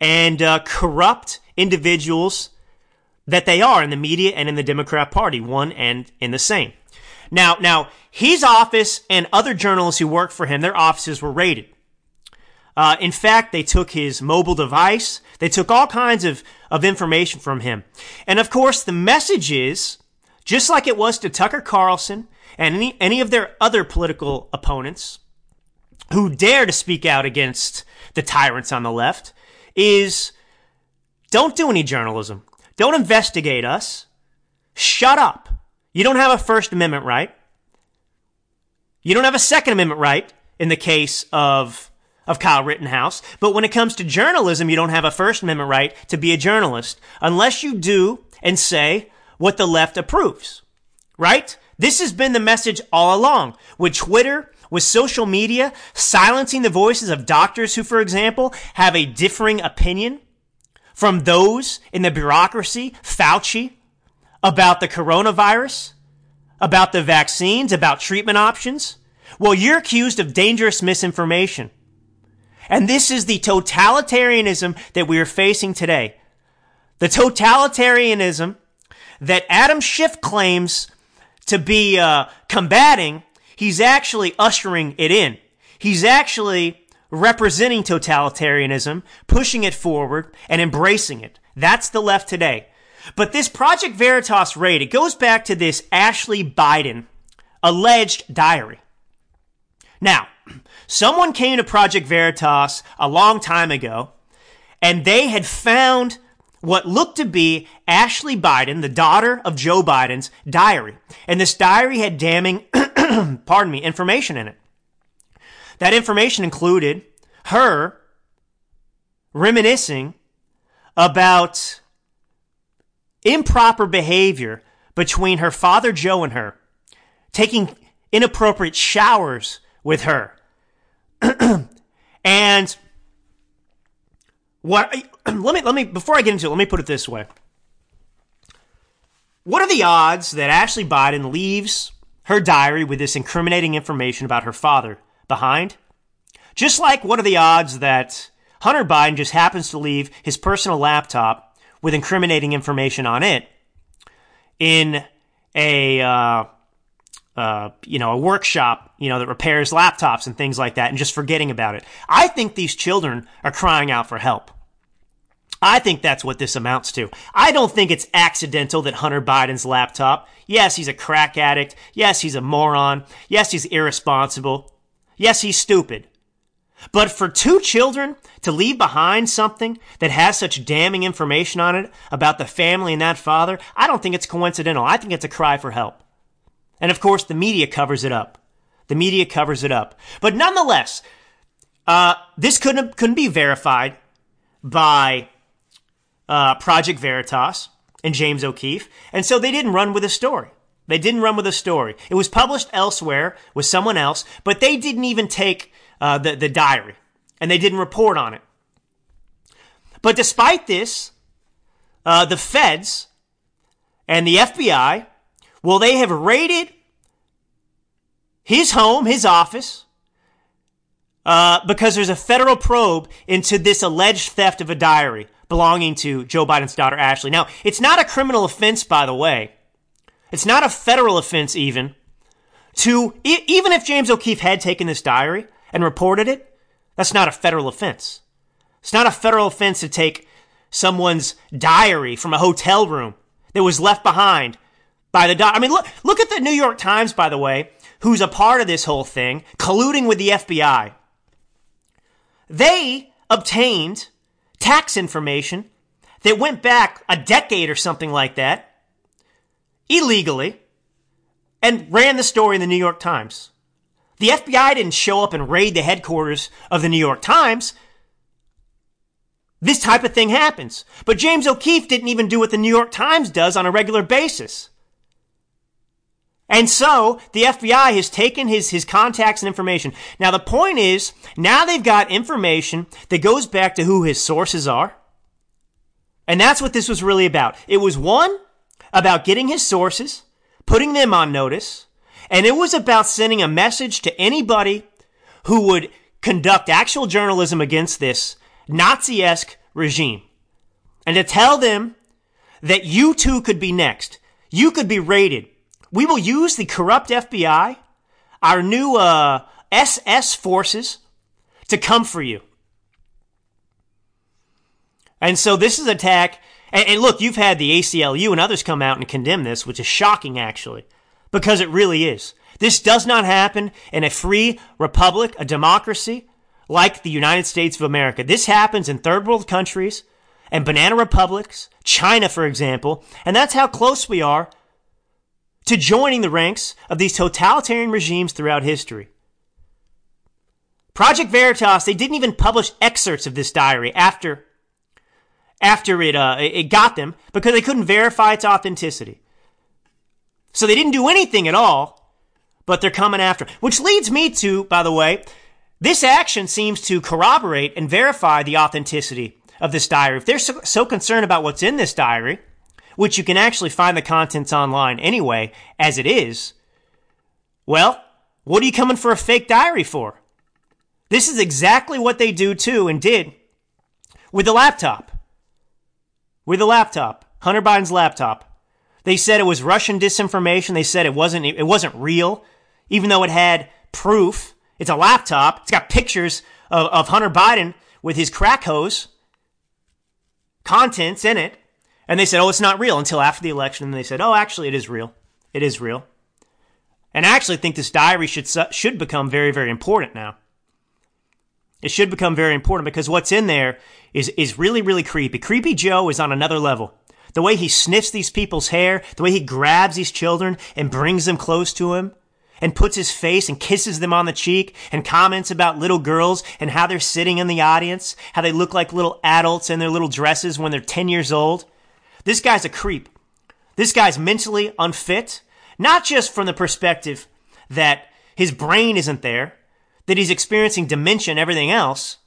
and uh, corrupt individuals that they are in the media and in the Democrat Party, one and in the same. Now, now his office and other journalists who worked for him, their offices were raided. Uh, in fact, they took his mobile device. They took all kinds of, of information from him. And of course, the message is, just like it was to Tucker Carlson and any, any of their other political opponents who dare to speak out against the tyrants on the left, is don't do any journalism. Don't investigate us. Shut up. You don't have a First Amendment right. You don't have a Second Amendment right in the case of of Kyle Rittenhouse. But when it comes to journalism, you don't have a First Amendment right to be a journalist unless you do and say what the left approves. Right? This has been the message all along. With Twitter, with social media, silencing the voices of doctors who, for example, have a differing opinion from those in the bureaucracy, Fauci, about the coronavirus, about the vaccines, about treatment options. Well, you're accused of dangerous misinformation. And this is the totalitarianism that we are facing today. The totalitarianism that Adam Schiff claims to be uh, combating, he's actually ushering it in. He's actually representing totalitarianism, pushing it forward, and embracing it. That's the left today. But this Project Veritas raid, it goes back to this Ashley Biden alleged diary. Now, someone came to Project Veritas a long time ago, and they had found what looked to be Ashley Biden, the daughter of Joe Biden's diary. And this diary had damning, (clears throat) pardon me, information in it. That information included her reminiscing about improper behavior between her father Joe and her, taking inappropriate showers with her. (clears throat) and what (clears throat) let me let me before I get into it, let me put it this way. What are the odds that Ashley Biden leaves her diary with this incriminating information about her father behind? Just like what are the odds that Hunter Biden just happens to leave his personal laptop with incriminating information on it in a uh, uh, you know a workshop you know that repairs laptops and things like that, and just forgetting about it. I think these children are crying out for help. I think that's what this amounts to. I don't think it's accidental that Hunter Biden's laptop, yes, he's a crack addict. Yes, he's a moron. Yes, he's irresponsible. Yes, he's stupid. But for two children to leave behind something that has such damning information on it about the family and that father, I don't think it's coincidental. I think it's a cry for help. And of course, the media covers it up. The media covers it up. But nonetheless, uh, this couldn't, couldn't be verified by uh, Project Veritas and James O'Keefe. And so they didn't run with the story. They didn't run with the story. It was published elsewhere with someone else, but they didn't even take uh, the, the diary and they didn't report on it. But despite this, uh, the feds and the FBI, well, they have raided his home, his office, uh, because there's a federal probe into this alleged theft of a diary belonging to Joe Biden's daughter, Ashley. Now, it's not a criminal offense, by the way. It's not a federal offense, even. To, e- even if James O'Keefe had taken this diary and reported it, that's not a federal offense. It's not a federal offense to take someone's diary from a hotel room that was left behind by the doc. I mean, look, look at the New York Times, by the way, who's a part of this whole thing, colluding with the FBI. They obtained tax information that went back a decade or something like that illegally and ran the story in the New York Times. The FBI didn't show up and raid the headquarters of the New York Times. This type of thing happens. But James O'Keefe didn't even do what the New York Times does on a regular basis. And so the FBI has taken his, his contacts and information. Now the point is, now they've got information that goes back to who his sources are. And that's what this was really about. It was one, about getting his sources, putting them on notice, and it was about sending a message to anybody who would conduct actual journalism against this Nazi-esque regime. And to tell them that you too could be next. You could be raided. We will use the corrupt FBI, our new uh, SS forces, to come for you. And so this is attack. And, and look, you've had the ACLU and others come out and condemn this, which is shocking, actually, because it really is. This does not happen in a free republic, a democracy like the United States of America. This happens in third world countries and banana republics, China, for example, and that's how close we are to joining the ranks of these totalitarian regimes throughout history. Project Veritas, they didn't even publish excerpts of this diary after, after it, uh, it got them because they couldn't verify its authenticity. So they didn't do anything at all, but they're coming after. Which leads me to, by the way, this action seems to corroborate and verify the authenticity of this diary. If they're so, so concerned about what's in this diary, which you can actually find the contents online anyway, as it is, well, what are you coming for a fake diary for? This is exactly what they do too and did with the laptop. With the laptop. Hunter Biden's laptop. They said it was Russian disinformation. They said it wasn't, it wasn't real, even though it had proof. It's a laptop. It's got pictures of, of Hunter Biden with his crack hose, contents in it. And they said, oh, it's not real until after the election. And they said, oh, actually, it is real. It is real. And I actually think this diary should, should become very, very important now. It should become very important because what's in there is, is really, really creepy. Creepy Joe is on another level. The way he sniffs these people's hair, the way he grabs these children and brings them close to him and puts his face and kisses them on the cheek and comments about little girls and how they're sitting in the audience, how they look like little adults in their little dresses when they're 10 years old. This guy's a creep. This guy's mentally unfit, not just from the perspective that his brain isn't there, that he's experiencing dementia and everything else.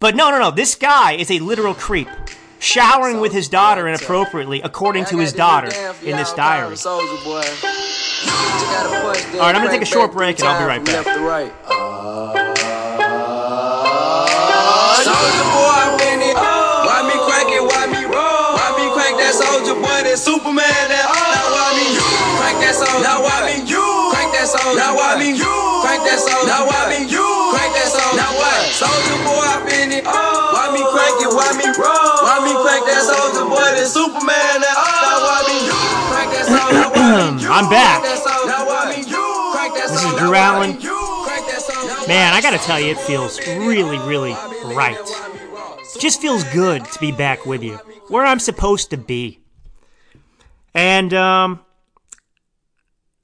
But no, no, no. This guy is a literal creep, showering with his daughter inappropriately, according to his daughter in this diary. All right, I'm gonna take a short break and I'll be right back. Now why me crack that song? Now what? Soulja Boy, I been it. Why me crack it? Why me roll? Why me crack that soldier boy? Then Superman now. Now why me crack that song? Now why me (clears throat) I'm back. Now why me crack that This is? Drew Allen. me crack that song? Man, I gotta tell you, it feels really, really right. It just feels good to be back with you, where I'm supposed to be. And um,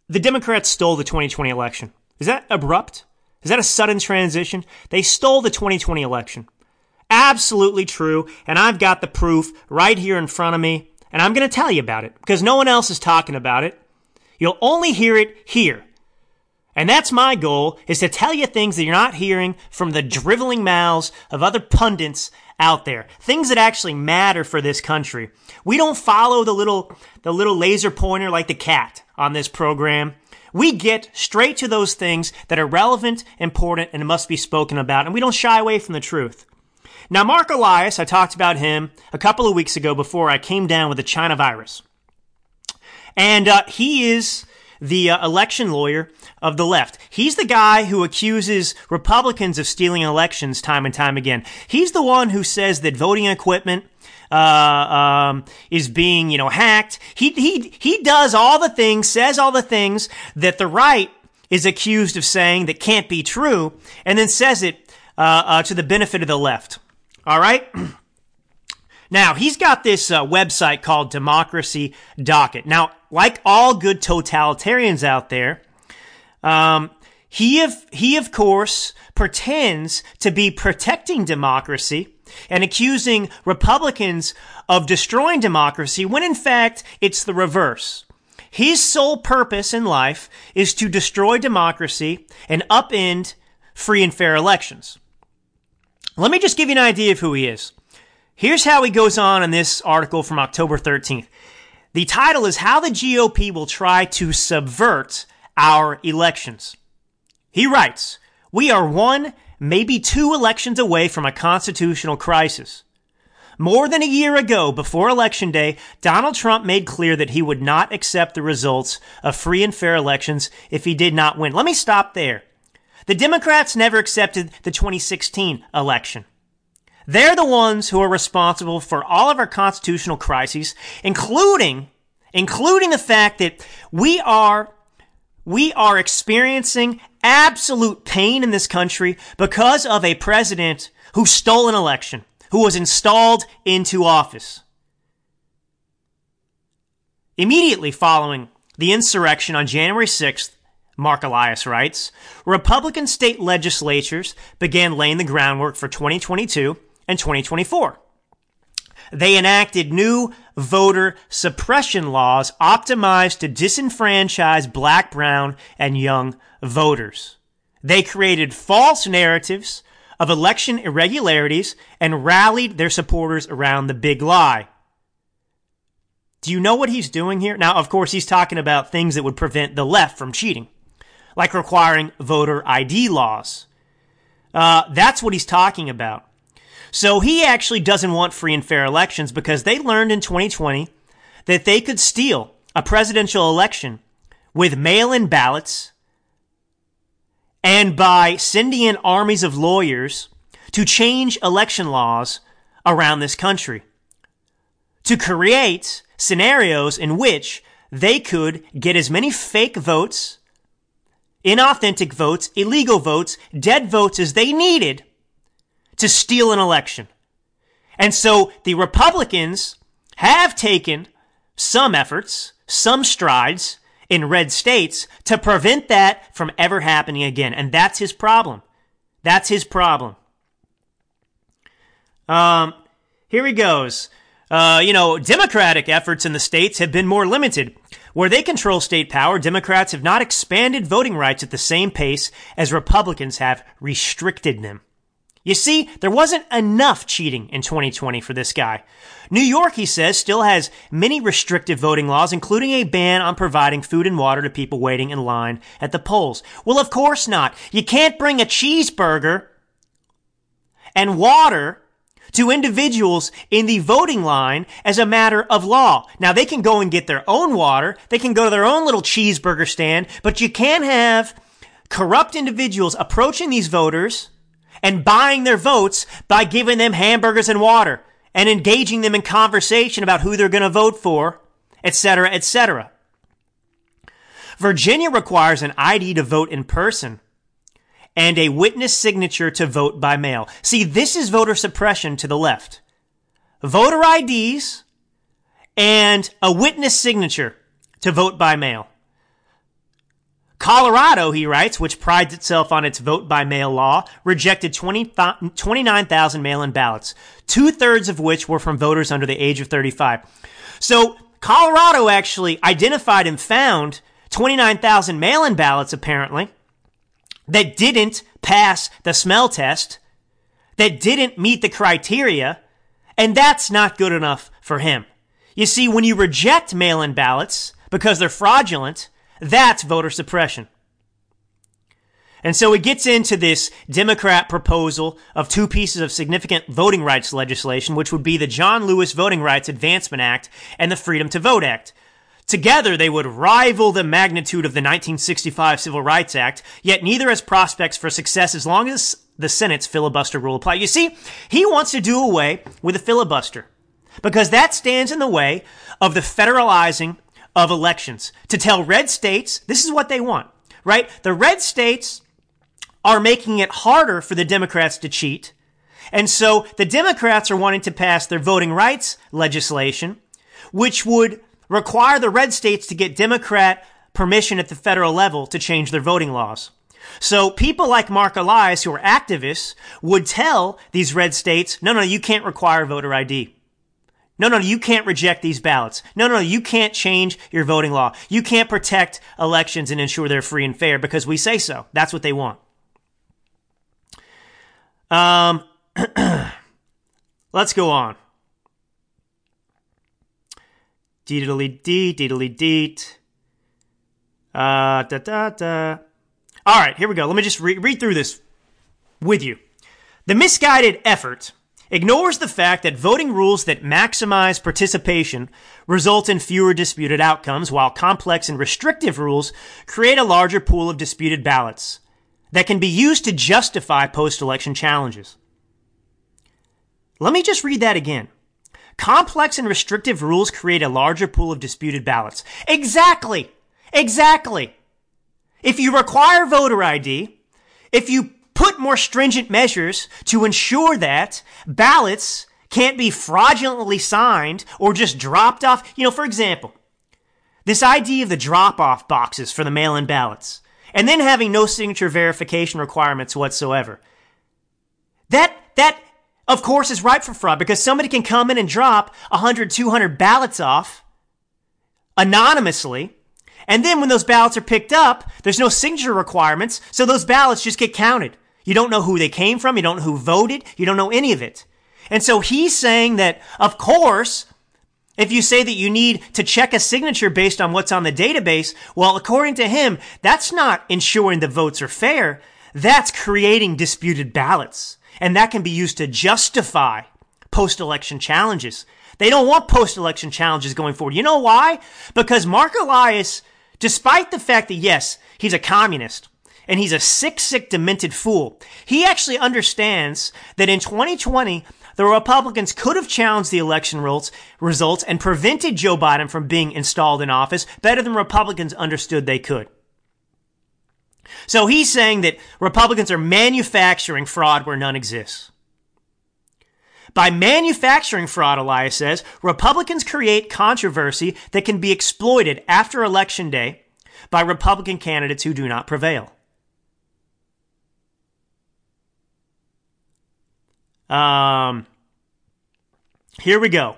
the Democrats stole the 2020 election. Is that abrupt? Is that a sudden transition? They stole the 2020 election. Absolutely true, and I've got the proof right here in front of me, and I'm going to tell you about it because no one else is talking about it. You'll only hear it here. And that's my goal is to tell you things that you're not hearing from the driveling mouths of other pundits out there. Things that actually matter for this country. We don't follow the little the little laser pointer like the cat on this program. We get straight to those things that are relevant, important, and must be spoken about, and we don't shy away from the truth. Now, Marc Elias, I talked about him a couple of weeks ago before I came down with the China virus. And uh, he is the uh, election lawyer of the left. He's the guy who accuses Republicans of stealing elections time and time again. He's the one who says that voting equipment uh, um, is being, you know, hacked. He he he does all the things, says all the things that the right is accused of saying that can't be true, and then says it uh, uh, to the benefit of the left. All right. (clears throat) Now, he's got this uh, website called Democracy Docket. Now, like all good totalitarians out there, um, he of, he of course pretends to be protecting democracy and accusing Republicans of destroying democracy when in fact it's the reverse. His sole purpose in life is to destroy democracy and upend free and fair elections. Let me just give you an idea of who he is. Here's how he goes on in this article from October 13th. The title is How the GOP Will Try to Subvert Our Elections. He writes, We are one, maybe two elections away from a constitutional crisis. More than a year ago, before Election Day, Donald Trump made clear that he would not accept the results of free and fair elections if he did not win. Let me stop there. The Democrats never accepted the 2016 election. They're the ones who are responsible for all of our constitutional crises, including, including the fact that we are, we are experiencing absolute pain in this country because of a president who stole an election, who was installed into office. Immediately following the insurrection on January 6th, Marc Elias writes, Republican state legislatures began laying the groundwork for 2022 and 2024. They enacted new voter suppression laws optimized to disenfranchise black, brown, and young voters. They created false narratives of election irregularities and rallied their supporters around the big lie. Do you know what he's doing here? Now, of course, he's talking about things that would prevent the left from cheating, like requiring voter ID laws. Uh, that's what he's talking about. So he actually doesn't want free and fair elections because they learned in 2020 that they could steal a presidential election with mail in ballots and by sending in armies of lawyers to change election laws around this country. To create scenarios in which they could get as many fake votes, inauthentic votes, illegal votes, dead votes as they needed to steal an election. And so the Republicans have taken some efforts, some strides in red states to prevent that from ever happening again. And that's his problem. That's his problem. Um, here he goes. Uh, you know, Democratic efforts in the states have been more limited. Where they control state power, Democrats have not expanded voting rights at the same pace as Republicans have restricted them. You see, there wasn't enough cheating in 2020 for this guy. New York, he says, still has many restrictive voting laws, including a ban on providing food and water to people waiting in line at the polls. Well, of course not. You can't bring a cheeseburger and water to individuals in the voting line as a matter of law. Now, they can go and get their own water. They can go to their own little cheeseburger stand, but you can't have corrupt individuals approaching these voters and buying their votes by giving them hamburgers and water and engaging them in conversation about who they're going to vote for, etc., etc. Virginia requires an ID to vote in person and a witness signature to vote by mail. See, this is voter suppression to the left. Voter IDs and a witness signature to vote by mail. Colorado, he writes, which prides itself on its vote by mail law, rejected 20, 29,000 mail in ballots, two thirds of which were from voters under the age of 35. So Colorado actually identified and found 29,000 mail in ballots, apparently, that didn't pass the smell test, that didn't meet the criteria, and that's not good enough for him. You see, when you reject mail in ballots because they're fraudulent, that's voter suppression. And so it gets into this Democrat proposal of two pieces of significant voting rights legislation, which would be the John Lewis Voting Rights Advancement Act and the Freedom to Vote Act. Together, they would rival the magnitude of the 1965 Civil Rights Act, yet neither has prospects for success as long as the Senate's filibuster rule applies. You see, he wants to do away with the filibuster because that stands in the way of the federalizing of elections. To tell red states, this is what they want, right? The red states are making it harder for the Democrats to cheat. And so the Democrats are wanting to pass their voting rights legislation, which would require the red states to get Democrat permission at the federal level to change their voting laws. So people like Marc Elias, who are activists, would tell these red states, no, no, you can't require voter ID. No, no, you can't reject these ballots. No, no, you can't change your voting law. You can't protect elections and ensure they're free and fair because we say so. That's what they want. Um, (clears throat) let's go on. Deedly deet, deedly deet. Uh, da da da. All right, here we go. Let me just re- read through this with you. The misguided effort ignores the fact that voting rules that maximize participation result in fewer disputed outcomes, while complex and restrictive rules create a larger pool of disputed ballots that can be used to justify post election challenges. Let me just read that again. Complex and restrictive rules create a larger pool of disputed ballots. Exactly. Exactly. If you require voter ID, if you put more stringent measures to ensure that ballots can't be fraudulently signed or just dropped off, you know, for example, this idea of the drop off boxes for the mail in ballots and then having no signature verification requirements whatsoever. That, that, of course, is ripe for fraud because somebody can come in and drop 100, 200 ballots off anonymously and then when those ballots are picked up, there's no signature requirements, so those ballots just get counted. You don't know who they came from, you don't know who voted, you don't know any of it. And so he's saying that, of course, if you say that you need to check a signature based on what's on the database, well, according to him, that's not ensuring the votes are fair. That's creating disputed ballots. And that can be used to justify post-election challenges. They don't want post-election challenges going forward. You know why? Because Marc Elias Despite the fact that, yes, he's a communist and he's a sick, sick, demented fool, he actually understands that in 2020, the Republicans could have challenged the election results and prevented Joe Biden from being installed in office better than Republicans understood they could. So he's saying that Republicans are manufacturing fraud where none exists. By manufacturing fraud, Elias says, Republicans create controversy that can be exploited after Election Day by Republican candidates who do not prevail. Um, here we go.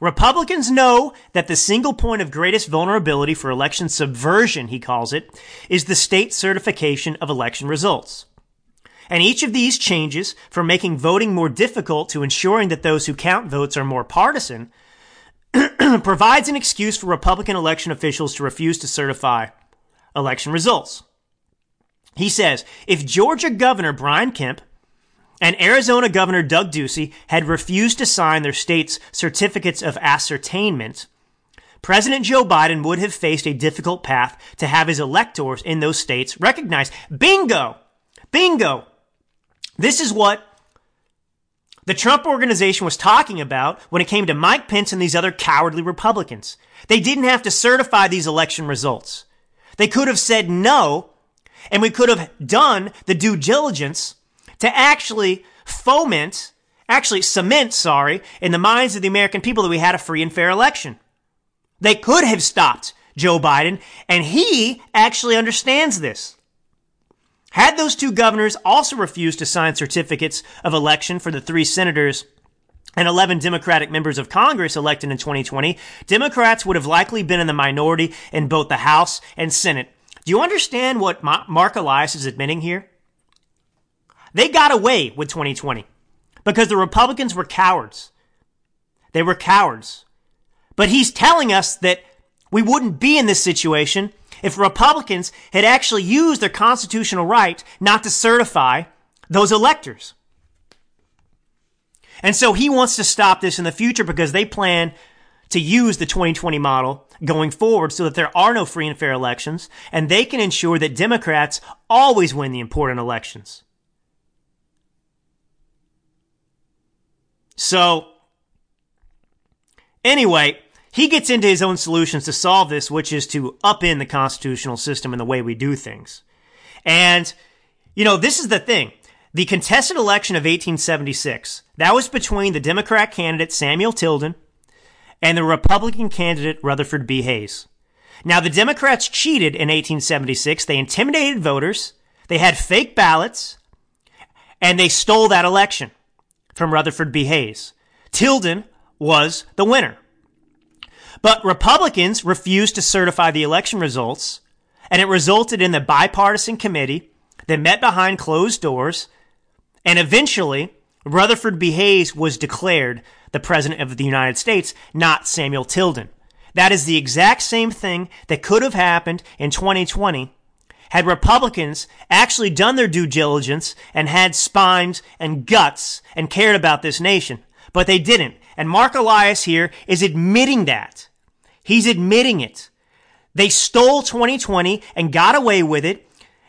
Republicans know that the single point of greatest vulnerability for election subversion, he calls it, is the state certification of election results. And each of these changes, from making voting more difficult to ensuring that those who count votes are more partisan, (clears throat) provides an excuse for Republican election officials to refuse to certify election results. He says, if Georgia Governor Brian Kemp and Arizona Governor Doug Ducey had refused to sign their state's certificates of ascertainment President Joe Biden would have faced a difficult path to have his electors in those states recognize. Bingo! Bingo! This is what the Trump organization was talking about when it came to Mike Pence and these other cowardly Republicans. They didn't have to certify these election results. They could have said no, and we could have done the due diligence to actually foment, actually cement, sorry, in the minds of the American people that we had a free and fair election. They could have stopped Joe Biden, and he actually understands this. Had those two governors also refused to sign certificates of election for the three senators and 11 Democratic members of Congress elected in 2020, Democrats would have likely been in the minority in both the House and Senate. Do you understand what Marc Elias is admitting here? They got away with 2020 because the Republicans were cowards. They were cowards. But he's telling us that we wouldn't be in this situation if Republicans had actually used their constitutional right not to certify those electors. And so he wants to stop this in the future because they plan to use the 2020 model going forward so that there are no free and fair elections and they can ensure that Democrats always win the important elections. So, anyway, he gets into his own solutions to solve this, which is to upend the constitutional system and the way we do things. And, you know, this is the thing. The contested election of 1876, that was between the Democrat candidate Samuel Tilden and the Republican candidate Rutherford B. Hayes. Now, the Democrats cheated in 1876. They intimidated voters. They had fake ballots and they stole that election from Rutherford B. Hayes. Tilden was the winner. But Republicans refused to certify the election results, and it resulted in the bipartisan committee that met behind closed doors, and eventually Rutherford B. Hayes was declared the President of the United States, not Samuel Tilden. That is the exact same thing that could have happened in 2020 had Republicans actually done their due diligence and had spines and guts and cared about this nation. But they didn't. And Marc Elias here is admitting that. He's admitting it. They stole 2020 and got away with it.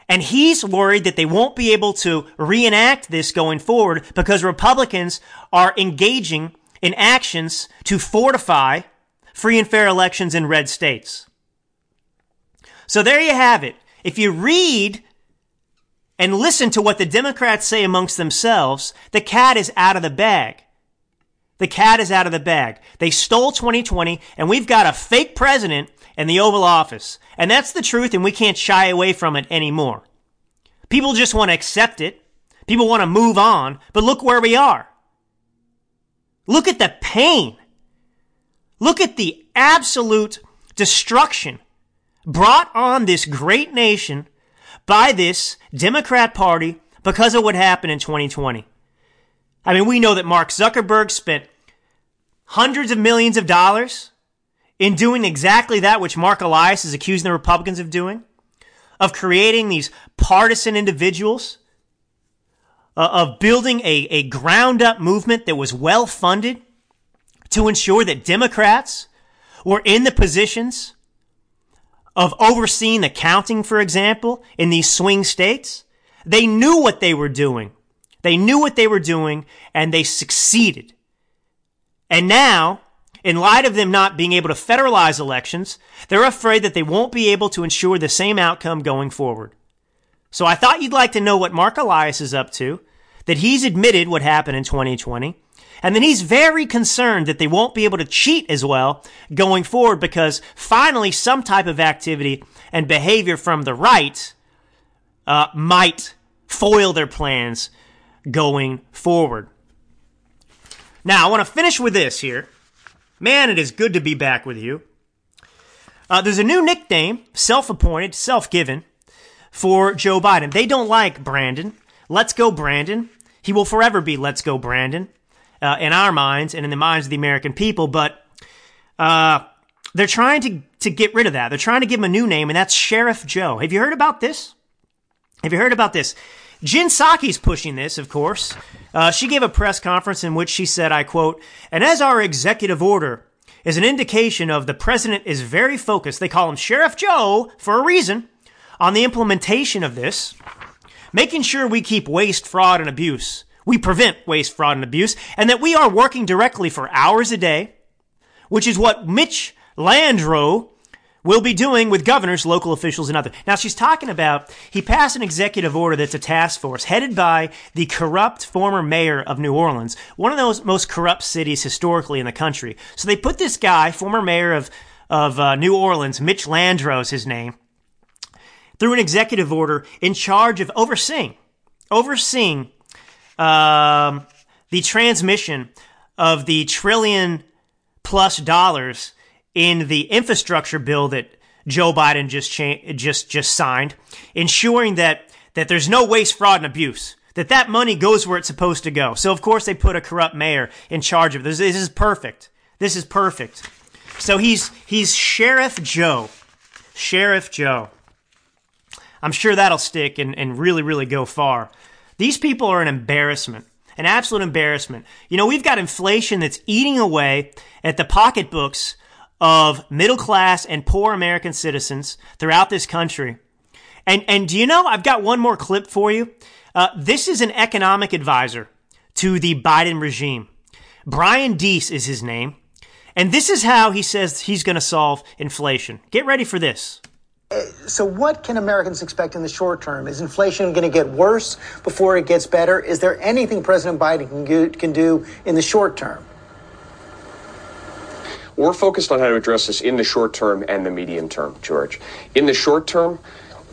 And he's worried that they won't be able to reenact this going forward because Republicans are engaging in actions to fortify free and fair elections in red states. So there you have it. If you read and listen to what the Democrats say amongst themselves, the cat is out of the bag. The cat is out of the bag. They stole 2020 and we've got a fake president in the Oval Office. And that's the truth and we can't shy away from it anymore. People just want to accept it. People want to move on. But look where we are. Look at the pain. Look at the absolute destruction brought on this great nation by this Democrat Party because of what happened in 2020. I mean, we know that Mark Zuckerberg spent hundreds of millions of dollars in doing exactly that which Marc Elias is accusing the Republicans of doing, of creating these partisan individuals, uh, of building a, a ground up movement that was well funded to ensure that Democrats were in the positions of overseeing the counting, for example, in these swing states. They knew what they were doing. They knew what they were doing and they succeeded. And now, in light of them not being able to federalize elections, they're afraid that they won't be able to ensure the same outcome going forward. So I thought you'd like to know what Marc Elias is up to, that he's admitted what happened in 2020, and then he's very concerned that they won't be able to cheat as well going forward because finally some type of activity and behavior from the right uh, might foil their plans going forward. Now, I want to finish with this here. Man, it is good to be back with you. Uh, there's a new nickname, self appointed, self given, for Joe Biden. They don't like Brandon. Let's go, Brandon. He will forever be Let's Go, Brandon uh, in our minds and in the minds of the American people, but uh, they're trying to, to get rid of that. They're trying to give him a new name, and that's Sheriff Joe. Have you heard about this? Have you heard about this? Jen Psaki's pushing this, of course. Uh, she gave a press conference in which she said, I quote, and as our executive order is an indication of the president is very focused. They call him Sheriff Joe for a reason on the implementation of this, making sure we keep waste, fraud, and abuse. We prevent waste, fraud, and abuse, and that we are working directly for hours a day, which is what Mitch Landrieu will be doing with governors, local officials, and others. Now, she's talking about he passed an executive order that's a task force headed by the corrupt former mayor of New Orleans, one of those most corrupt cities historically in the country. So they put this guy, former mayor of of uh, New Orleans, Mitch Landrieu is his name, through an executive order in charge of overseeing overseeing um, the transmission of the trillion plus dollars in the infrastructure bill that Joe Biden just cha- just just signed, ensuring that that there's no waste, fraud, and abuse. That that money goes where it's supposed to go. So of course they put a corrupt mayor in charge of this. This is perfect. This is perfect. So he's he's Sheriff Joe. Sheriff Joe. I'm sure that'll stick and, and really, really go far. These people are an embarrassment, an absolute embarrassment. You know, we've got inflation that's eating away at the pocketbooks of middle class and poor American citizens throughout this country. And, and do you know, I've got one more clip for you. Uh, this is an economic advisor to the Biden regime. Brian Deese is his name. And this is how he says he's going to solve inflation. Get ready for this. So, what can Americans expect in the short term? Is inflation going to get worse before it gets better? Is there anything President Biden can, do, can do in the short term? We're focused on how to address this in the short term and the medium term, George. In the short term,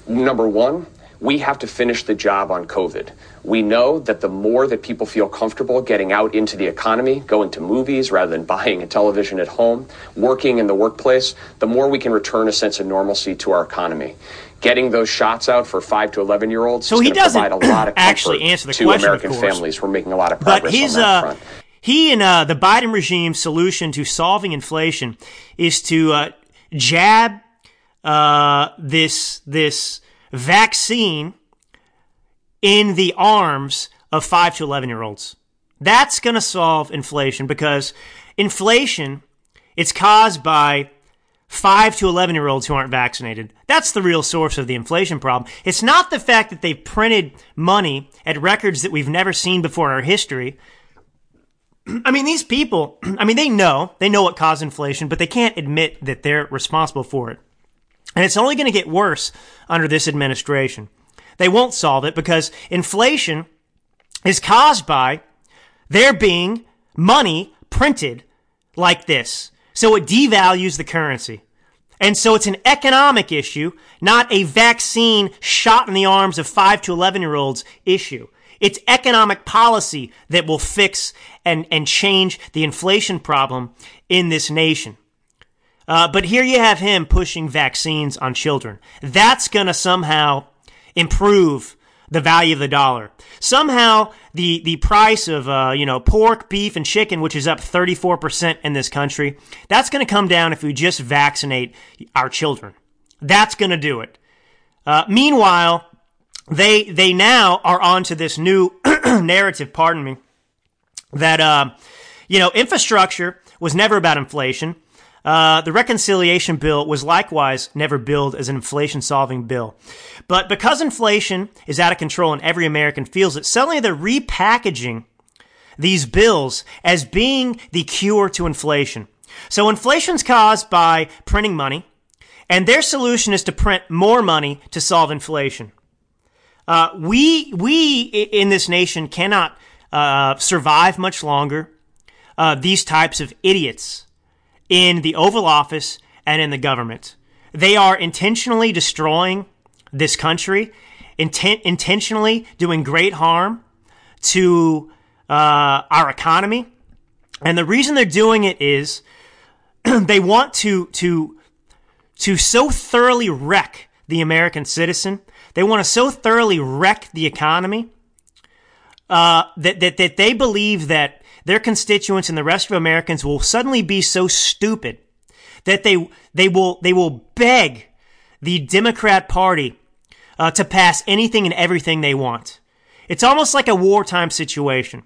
number one, we have to finish the job on COVID. We know that the more that people feel comfortable getting out into the economy, going to movies rather than (laughs) buying a television at home, working in the workplace, the more we can return a sense of normalcy to our economy. Getting those shots out for five to eleven year olds So is he doesn't provide a lot of (clears throat) actually answer the to question, American families. We're making a lot of But progress his on that uh, front. he and uh, the Biden regime's solution to solving inflation is to uh, jab uh, this this vaccine in the arms of five to eleven year olds. That's going to solve inflation because inflation it's caused by five to 11 year olds who aren't vaccinated. That's the real source of the inflation problem. It's not the fact that they've printed money at records that we've never seen before in our history. I mean, these people, (clears throat) I mean, they know, they know what caused inflation, but they can't admit that they're responsible for it. And it's only going to get worse under this administration. They won't solve it because inflation is caused by there being money printed like this. So it devalues the currency. And so it's an economic issue, not a vaccine shot in the arms of 5 to 11 year olds issue. It's economic policy that will fix and, and change the inflation problem in this nation. Uh, but here you have him pushing vaccines on children. That's going to somehow improve the value of the dollar. Somehow the, the price of, uh, you know, pork, beef, and chicken, which is up 34% in this country, that's going to come down if we just vaccinate our children. That's going to do it. Uh, meanwhile, they, they now are onto this new (clears throat) narrative, pardon me, that, uh, you know, infrastructure was never about inflation. Uh, the reconciliation bill was likewise never billed as an inflation solving bill. But because inflation is out of control and every American feels it, suddenly they're repackaging these bills as being the cure to inflation. So inflation's caused by printing money, and their solution is to print more money to solve inflation. Uh, we we in this nation cannot uh, survive much longer. Uh, these types of idiots in the Oval Office and in the government. They are intentionally destroying this country, inten- intentionally doing great harm to uh, our economy. And the reason they're doing it is (clears throat) they want to to to so thoroughly wreck the American citizen. They want to so thoroughly wreck the economy uh, that, that that they believe that their constituents and the rest of Americans will suddenly be so stupid that they they will they will beg the Democrat Party uh, to pass anything and everything they want. It's almost like a wartime situation.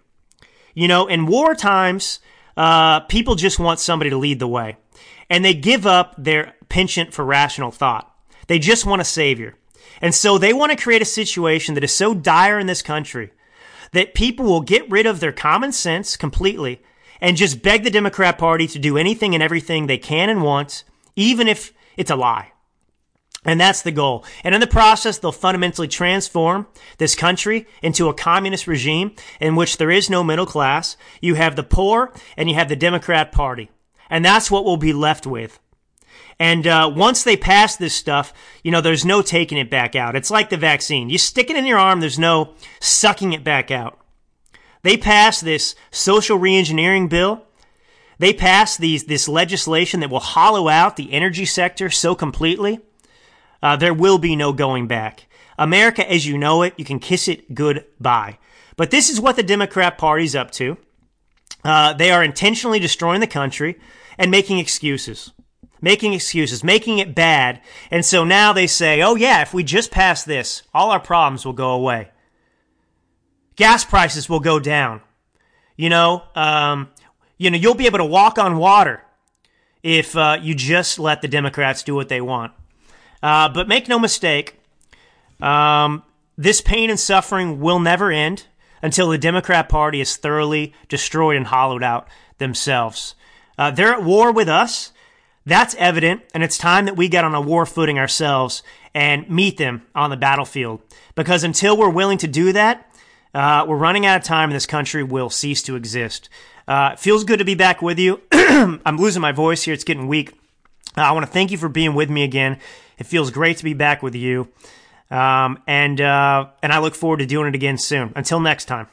You know, in war times, uh, people just want somebody to lead the way. And they give up their penchant for rational thought. They just want a savior. And so they want to create a situation that is so dire in this country that people will get rid of their common sense completely and just beg the Democrat Party to do anything and everything they can and want, even if it's a lie. And that's the goal. And in the process, they'll fundamentally transform this country into a communist regime in which there is no middle class. You have the poor and you have the Democrat Party. And that's what we'll be left with. And uh, once they pass this stuff, you know, there's no taking it back out. It's like the vaccine. You stick it in your arm, there's no sucking it back out. They pass this social reengineering bill. They pass these, this legislation that will hollow out the energy sector so completely uh, there will be no going back. America, as you know it, you can kiss it goodbye. But this is what the Democrat Party's up to. Uh, they are intentionally destroying the country and making excuses. Making excuses, making it bad. And so now they say, oh yeah, if we just pass this, all our problems will go away. Gas prices will go down. You know, um, you know, you'll be able to walk on water if uh, you just let the Democrats do what they want. Uh, but make no mistake, um, this pain and suffering will never end until the Democrat Party is thoroughly destroyed and hollowed out themselves. Uh, they're at war with us. That's evident, and it's time that we get on a war footing ourselves and meet them on the battlefield. Because until we're willing to do that, uh, we're running out of time and this country will cease to exist. Uh, feels good to be back with you. (clears throat) I'm losing my voice here, it's getting weak. Uh, I want to thank you for being with me again. It feels great to be back with you. Um, and, uh, and I look forward to doing it again soon. Until next time.